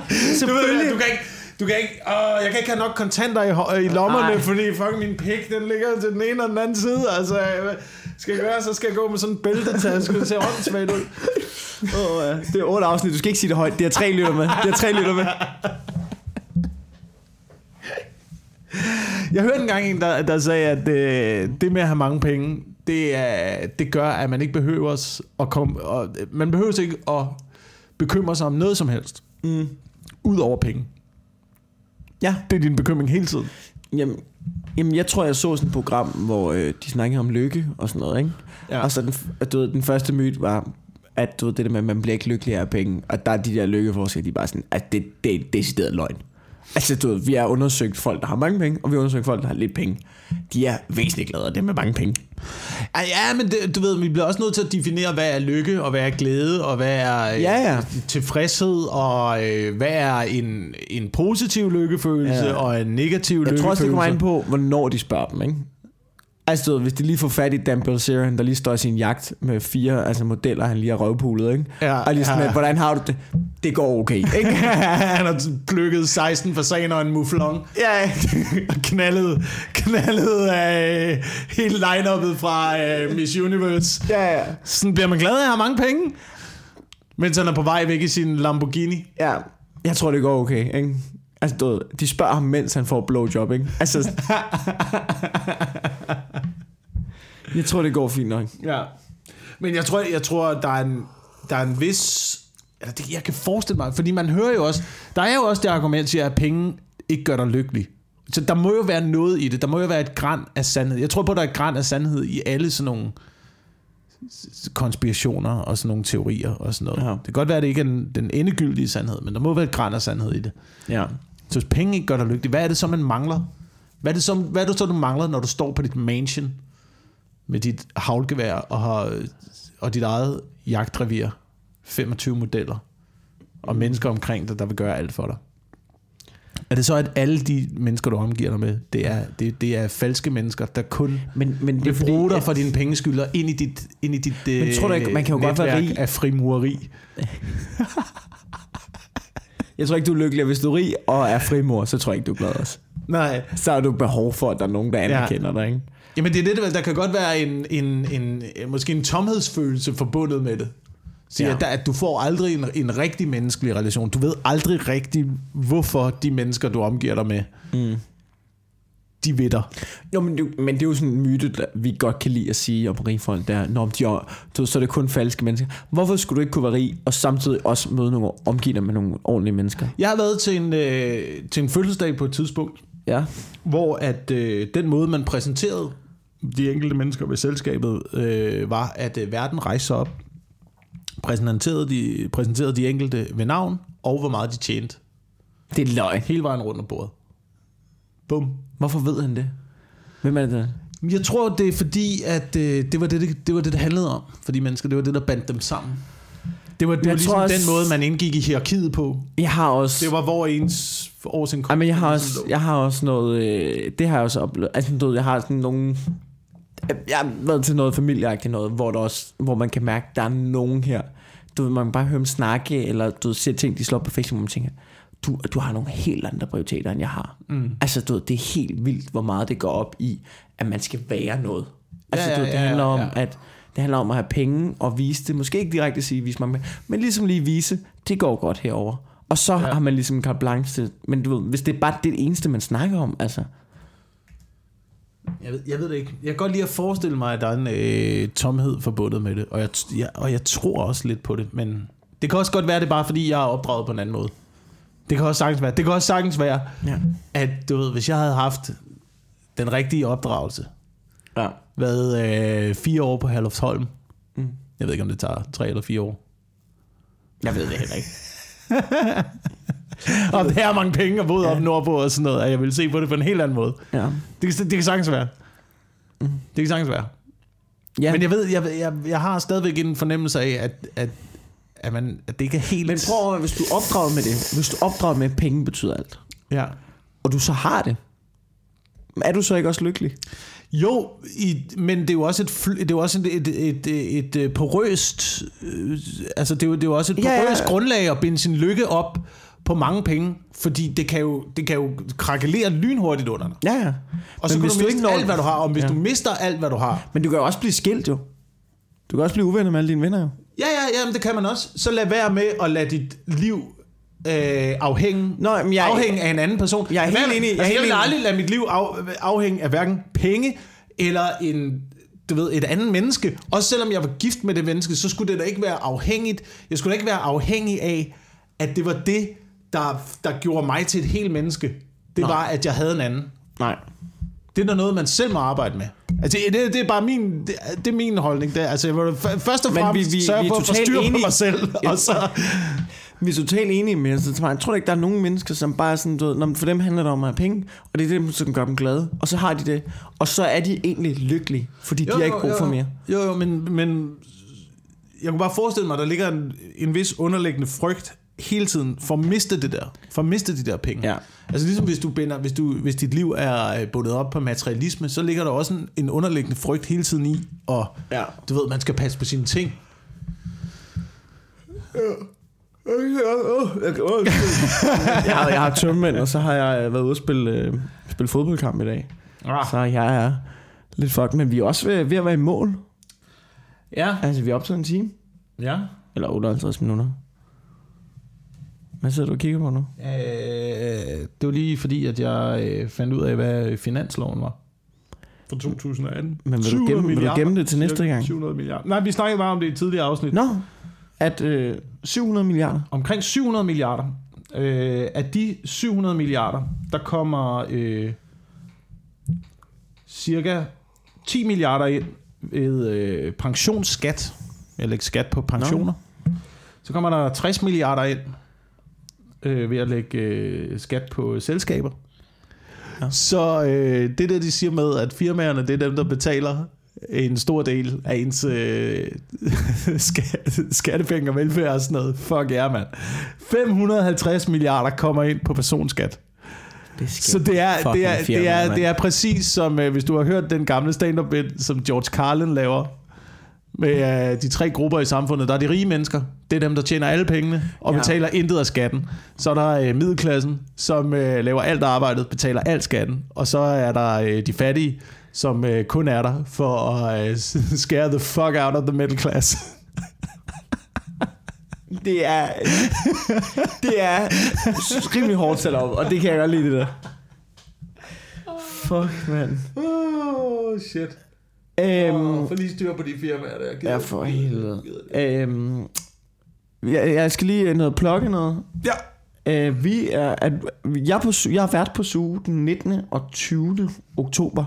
Du, ved, du kan ikke... Du kan ikke, åh, jeg kan ikke have nok kontanter i, i lommerne, Nej. fordi fucking min pik, den ligger til den ene og den anden side. Altså, hvad skal jeg gøre? Så skal jeg gå med sådan en bæltetaske. Det ser åndssvagt ud. Oh, ja. Det er otte afsnit, du skal ikke sige det højt. Det er tre lytter med. Det er tre lytter med. Jeg hørte engang en, der, der sagde, at øh, det med at have mange penge, det, er, det gør, at man ikke behøver at komme... Og, man behøver ikke at bekymre sig om noget som helst. Mm. Ud over penge. Ja. Det er din bekymring hele tiden. Jamen, jamen, jeg tror, jeg så sådan et program, hvor øh, de snakkede om lykke og sådan noget, ikke? Ja. Og så den, du ved, den første myte var, at du ved, det der med, at man bliver ikke lykkelig af penge. Og der er de der lykkeforskere, de er bare sådan, at det, det er decideret løgn. Altså, du ved, vi har undersøgt folk, der har mange penge, og vi har undersøgt folk, der har lidt penge. De er væsentligt gladere, dem med mange penge. Ja, ja, men det, du ved, vi bliver også nødt til at definere, hvad er lykke, og hvad er glæde, og hvad er øh, Ja, ja. tilfredshed, og øh, hvad er en, en positiv lykkefølelse, Ja. og en negativ Jeg lykkefølelse. tror også, det kommer an på, hvornår de spørger dem, ikke? Altså, du ved, hvis de lige får fat i Dan Bilzerian, der lige står i sin jagt med fire altså modeller, han lige har røvpulet, ikke? Ja, og lige sådan, ja. hvordan har du det? Det går okay, ikke? Han har plukket 16 fasaner og en mouflon. ja, og knaldet, knaldet af hele line-uppet fra uh, Miss Universe. ja, ja. Sådan bliver man glad af at have mange penge, mens han er på vej væk i sin Lamborghini. ja. Jeg tror, det går okay, ikke? Altså, du ved, de spørger ham, mens han får blowjob, ikke? Altså... jeg tror, det går fint nok. Ja. Men jeg tror, jeg tror der, er en, der er en vis... Eller det, jeg kan forestille mig, fordi man hører jo også... Der er jo også det argument, siger, at penge ikke gør dig lykkelig. Så der må jo være noget i det. Der må jo være et græn af sandhed. Jeg tror på, at der er et græn af sandhed i alle sådan nogle konspirationer og sådan nogle teorier og sådan noget. Ja. Det kan godt være, at det ikke er den, den endegyldige sandhed, men der må være et græn af sandhed i det. Ja. Så hvis penge ikke gør dig lykkelig, hvad er det så, man mangler? Hvad er det så, hvad er det så du mangler, når du står på dit mansion med dit havlgevær og, har, og dit eget jagtrevir, 25 modeller, og mennesker omkring dig, der vil gøre alt for dig? Er det så, at alle de mennesker, du omgiver dig med, det er, det, det er falske mennesker, der kun Men, men det er fordi, bruge dig for dine pengeskylder ind i dit, ind i dit Men tror du ikke, man kan jo godt være rig? af frimureri? Jeg tror ikke, du er lykkelig, hvis du er rig og er frimor, så tror jeg ikke, du er glad også. Nej, Så har du behov for, at der er nogen, der anerkender dig, ikke? Jamen det er det, der- der kan godt være en, en, en, måske en tomhedsfølelse forbundet med det. Så ja. Der, at du får aldrig en, en rigtig menneskelig relation. Du ved aldrig rigtig, hvorfor de mennesker, du omgiver dig med, Mm. de ved dig. Jo, men det, men det er jo sådan en myte, der vi godt kan lide at sige om rige folk, der, når de er, du, så er det kun falske mennesker. Hvorfor skulle du ikke kunne være rig, og samtidig også møde nogle, omgive dig med nogle ordentlige mennesker? Jeg har været til en, øh, til en fødselsdag på et tidspunkt, Ja. hvor at øh, den måde, man præsenterede de enkelte mennesker ved selskabet, øh, var, at øh, verden rejste sig op, præsenterede de, præsenterede de enkelte ved navn, og hvor meget de tjente. Det er løgn. Hele vejen rundt om bordet. Bum. Hvorfor ved han det? Hvem er det? Jeg tror, det er fordi, at øh, det, var det, det, det var det, det handlede om for de mennesker. Det var det, der bandt dem sammen. Det var, det Jeg var ligesom også... den måde, man indgik i hierarkiet på. Jeg har også... Det var, hvor ens års Ej, men jeg har også, jeg har også noget... Øh, det har jeg også oplevet. Altså, du ved, jeg har sådan nogle... Jeg har været til noget familieagtigt noget, hvor, der også, hvor man kan mærke, at der er nogen her. Du ved, man kan bare høre dem snakke, eller du ved, se ting, de slår på Facebook, og man tænker, du, du har nogle helt andre prioriteter, end jeg har. Mm. Altså, du ved, det er helt vildt, hvor meget det går op i, at man skal være noget. Altså, Ja, ja, du ved, det ja, handler om, ja. at det handler om at have penge og vise det. Måske ikke direkte sige, vise mig men ligesom lige vise, det går godt herover. Og så ja. har man ligesom carte blanche til, men du ved, hvis det er bare det eneste, man snakker om, altså, Jeg ved, jeg ved det ikke. Jeg kan godt lide at forestille mig, at der er en øh, tomhed forbundet med det. Og jeg, jeg, og jeg tror også lidt på det. Men det kan også godt være, det er bare fordi, jeg er opdraget på en anden måde. Det kan også sagtens være. Det kan også sagtens være, ja. at du ved, hvis jeg havde haft den rigtige opdragelse, ja. været øh, fire år på Herlufsholm. Mm. Jeg ved ikke, om det tager tre eller fire år. Jeg ved det heller ikke. Og det er mange penge og boet op nordpå og sådan noget, at jeg vil se på det på en helt anden måde. Ja. Det, kan- det kan sagtens være. Det kan sagtens være. ja. Men jeg ved, jeg, jeg, jeg har stadigvæk en fornemmelse af, at, at, at, man, at det ikke er helt... Men prøv at, hvis du er opdraget med det, hvis du er opdraget med, at penge betyder alt, Ja. og du så har det, er du så ikke også lykkelig? Jo, i, men det er jo også et, det er jo også et, et, et, et, øh, porøst... Øh, altså, det er, jo, det er jo også et Ja, ja. porøst grundlag at binde sin lykke op på mange penge, fordi det kan jo, det kan jo krakelere lynhurtigt under dig. Ja, ja. Og så Men kan hvis du du miste ikke alt, hvad du har, og hvis Ja. du mister alt, hvad du har, Men du kan jo også blive skilt jo. Du kan også blive uvenner med alle dine venner jo. Ja, ja, ja, men det kan man også. Så lad være med at lade dit liv øh, afhænge, Nå, men jeg- afhænge af en anden person. Jeg er helt enig, jeg Altså, jeg helt vil aldrig lade mit liv af, afhænge af hverken penge eller en du ved, et andet menneske. Også selvom jeg var gift med det menneske, så skulle det da ikke være afhængigt. Jeg skulle da ikke være afhængig af, at det var det, der, der gjorde mig til et helt menneske. Det Nej. var, at jeg havde en anden. Nej. Det er da noget, man selv må arbejde med. Altså, det, det er bare min, det, det er min holdning. Det, er- altså, først og fremmest vi- vi- sørge vi er for at på enige. mig selv. Ja. Og så, Vi er totalt enige med det. Jeg tror ikke, der er nogen mennesker, som bare er sådan, du ved, når for dem handler det om at have penge, og det er det, som gør dem glade. Og så har de det. Og så er de egentlig lykkelige, fordi de har ikke brug for mere. Jo, jo, men, men jeg kunne bare forestille mig, at der ligger en, en vis underliggende frygt hele tiden for at miste det der. For at miste de der penge. Ja. Altså ligesom hvis, du binder, hvis, du, hvis dit liv er øh, bundet op på materialisme, så ligger der også en, en underliggende frygt hele tiden i, og Ja. du ved, man skal passe på sine ting. jeg, har, jeg har tømmænd, og så har jeg været ude og spille, øh, spille fodboldkamp i dag. Ah. Så jeg er lidt fucked, men vi er også ved, ved at være i mål. Ja, Altså, vi er op til en time. ja. Eller 58 minutter. Hvad sidder du og kigger på nu? Øh, det var lige fordi, at jeg øh, fandt ud af, hvad finansloven var. For 2018. Men vil du 700 gemme, vil du gemme det til næste gang? 700 milliarder. Nej, vi snakkede bare om det i et tidligere afsnit. Nå, at øh, 700 milliarder. Omkring 700 milliarder. Øh, af de 700 milliarder, der kommer øh, cirka 10 milliarder ind ved øh, pensionsskat. Eller ikke skat på pensioner. Så kommer der 60 milliarder ind øh, ved at lægge øh, skat på selskaber. Ja. Så øh, det der, de siger med, at firmaerne, det er dem, der betaler en stor del af ens øh, skat, skattepenge og velfærd og sådan noget. Fuck ja, yeah, mand. 550 milliarder kommer ind på personskat. Det Så det er, det er, det er, mand. det er præcis som, øh, hvis du har hørt den gamle stand-up bit, som George Carlin laver, med øh, de tre grupper i samfundet. Der er de rige mennesker, det er dem, der tjener alle pengene, og Ja. betaler intet af skatten. Så er der øh, middelklassen, som øh, laver alt arbejdet, betaler alt skatten. Og så er der øh, de fattige, som øh, kun er der for at øh, scare the fuck out of the middle class. Det er, det er rimelig hårdt sat op, og det kan jeg godt lide det der. fuck, mand. Oh, shit. Øhm, for lige styr på de firmaer der. ja, for helvede. Øhm, jeg, jeg skal lige øh, noget plukke noget. Ja. Øh, vi er, at, jeg, er på, Su- jeg har været på suge den 19. og 20. oktober.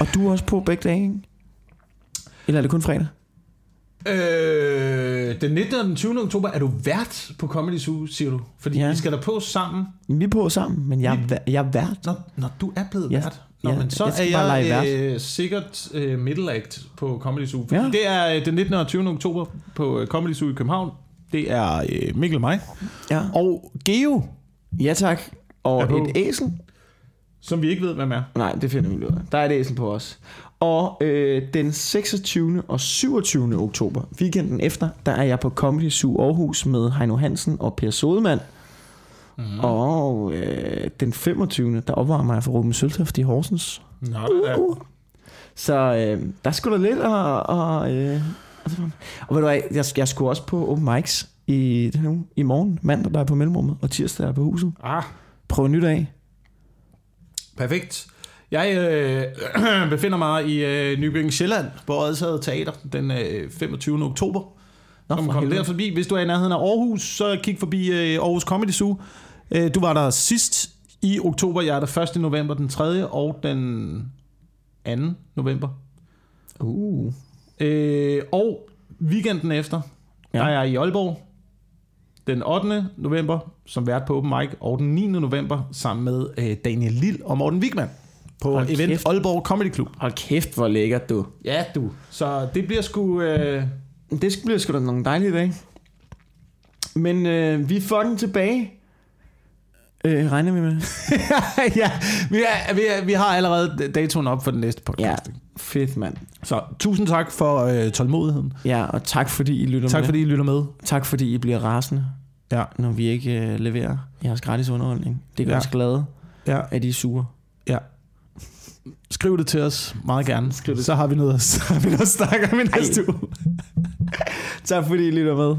Og du er også på begge dage, ikke? Eller er det kun fredag? Øh, den 19. og den 20. oktober er du vært på Comedy Zoo, siger du? Fordi Ja. vi skal der på sammen, Vi er på sammen, men jeg, er væ- jeg er vært. når, når du er blevet Ja. vært. Nå, Ja, men så jeg er jeg øh, sikkert øh, middle act på Comedy Zoo. Ja. det er øh, den 19. og 20. oktober på øh, Comedy Zoo i København. Det er øh, Mikkel og mig. Ja. Og Geo, ja tak. Og på. et æsel. som vi ikke ved, hvem er. Nej, det finder vi ud af. Der er et æsel på os. Og øh, den 26. og 27. oktober, weekenden efter, der er jeg på Comedy Zoo Aarhus med Heino Hansen og Per Sodemann. Mm. Og øh, den 25. der opvarmer jeg for Ruben Søltoft i Horsens. Nå, er. Uh. Så øh, der skulle da lidt og, og, øh, og, så- og ved du hvad, jeg, jeg skulle også på open mics i den uge. I morgen, mandag der er på mellemrummet, og tirsdag er jeg på huset. Ah, Prøv nyt af. perfekt. Jeg øh, befinder mig i øh, Nybyggen Sjælland på Odshavet Teater den øh, 25. oktober. Nå, for kom der forbi. Hvis du er i nærheden af Aarhus, så kig forbi øh, Aarhus Comedy Zoo. Øh, du var der sidst i oktober. Jeg er der 1. november, den 3. og den 2. november. Uh. Øh, og weekenden efter, Ja. der er jeg i Aalborg den 8. november som vært på Open Mic, og den 9. november sammen med øh, Daniel Lille og Morten Wigman på Hold event kæft. Aalborg Comedy Club. Hold kæft, hvor lækkert du. Ja, du. Så det bliver sgu... Øh, Det bliver sgu da nogle dejlige dage. Men øh, vi er fucking tilbage. Øh, regner vi med? ja, vi, er, vi, er, vi har allerede datoen op for den næste podcast. Ja, fedt mand. Så tusind tak for øh, tålmodigheden. Ja, og tak fordi I lytter Tak med. fordi I lytter med. Tak fordi I bliver rasende, Ja. når vi ikke øh, leverer jeres gratis underholdning. Det gør Ja. os glade, Ja. at I er sure. ja. Skriv det til os meget gerne. Skriv det. Så har vi noget, så har vi noget at snakke om i næste uge. Tak fordi I lytter med.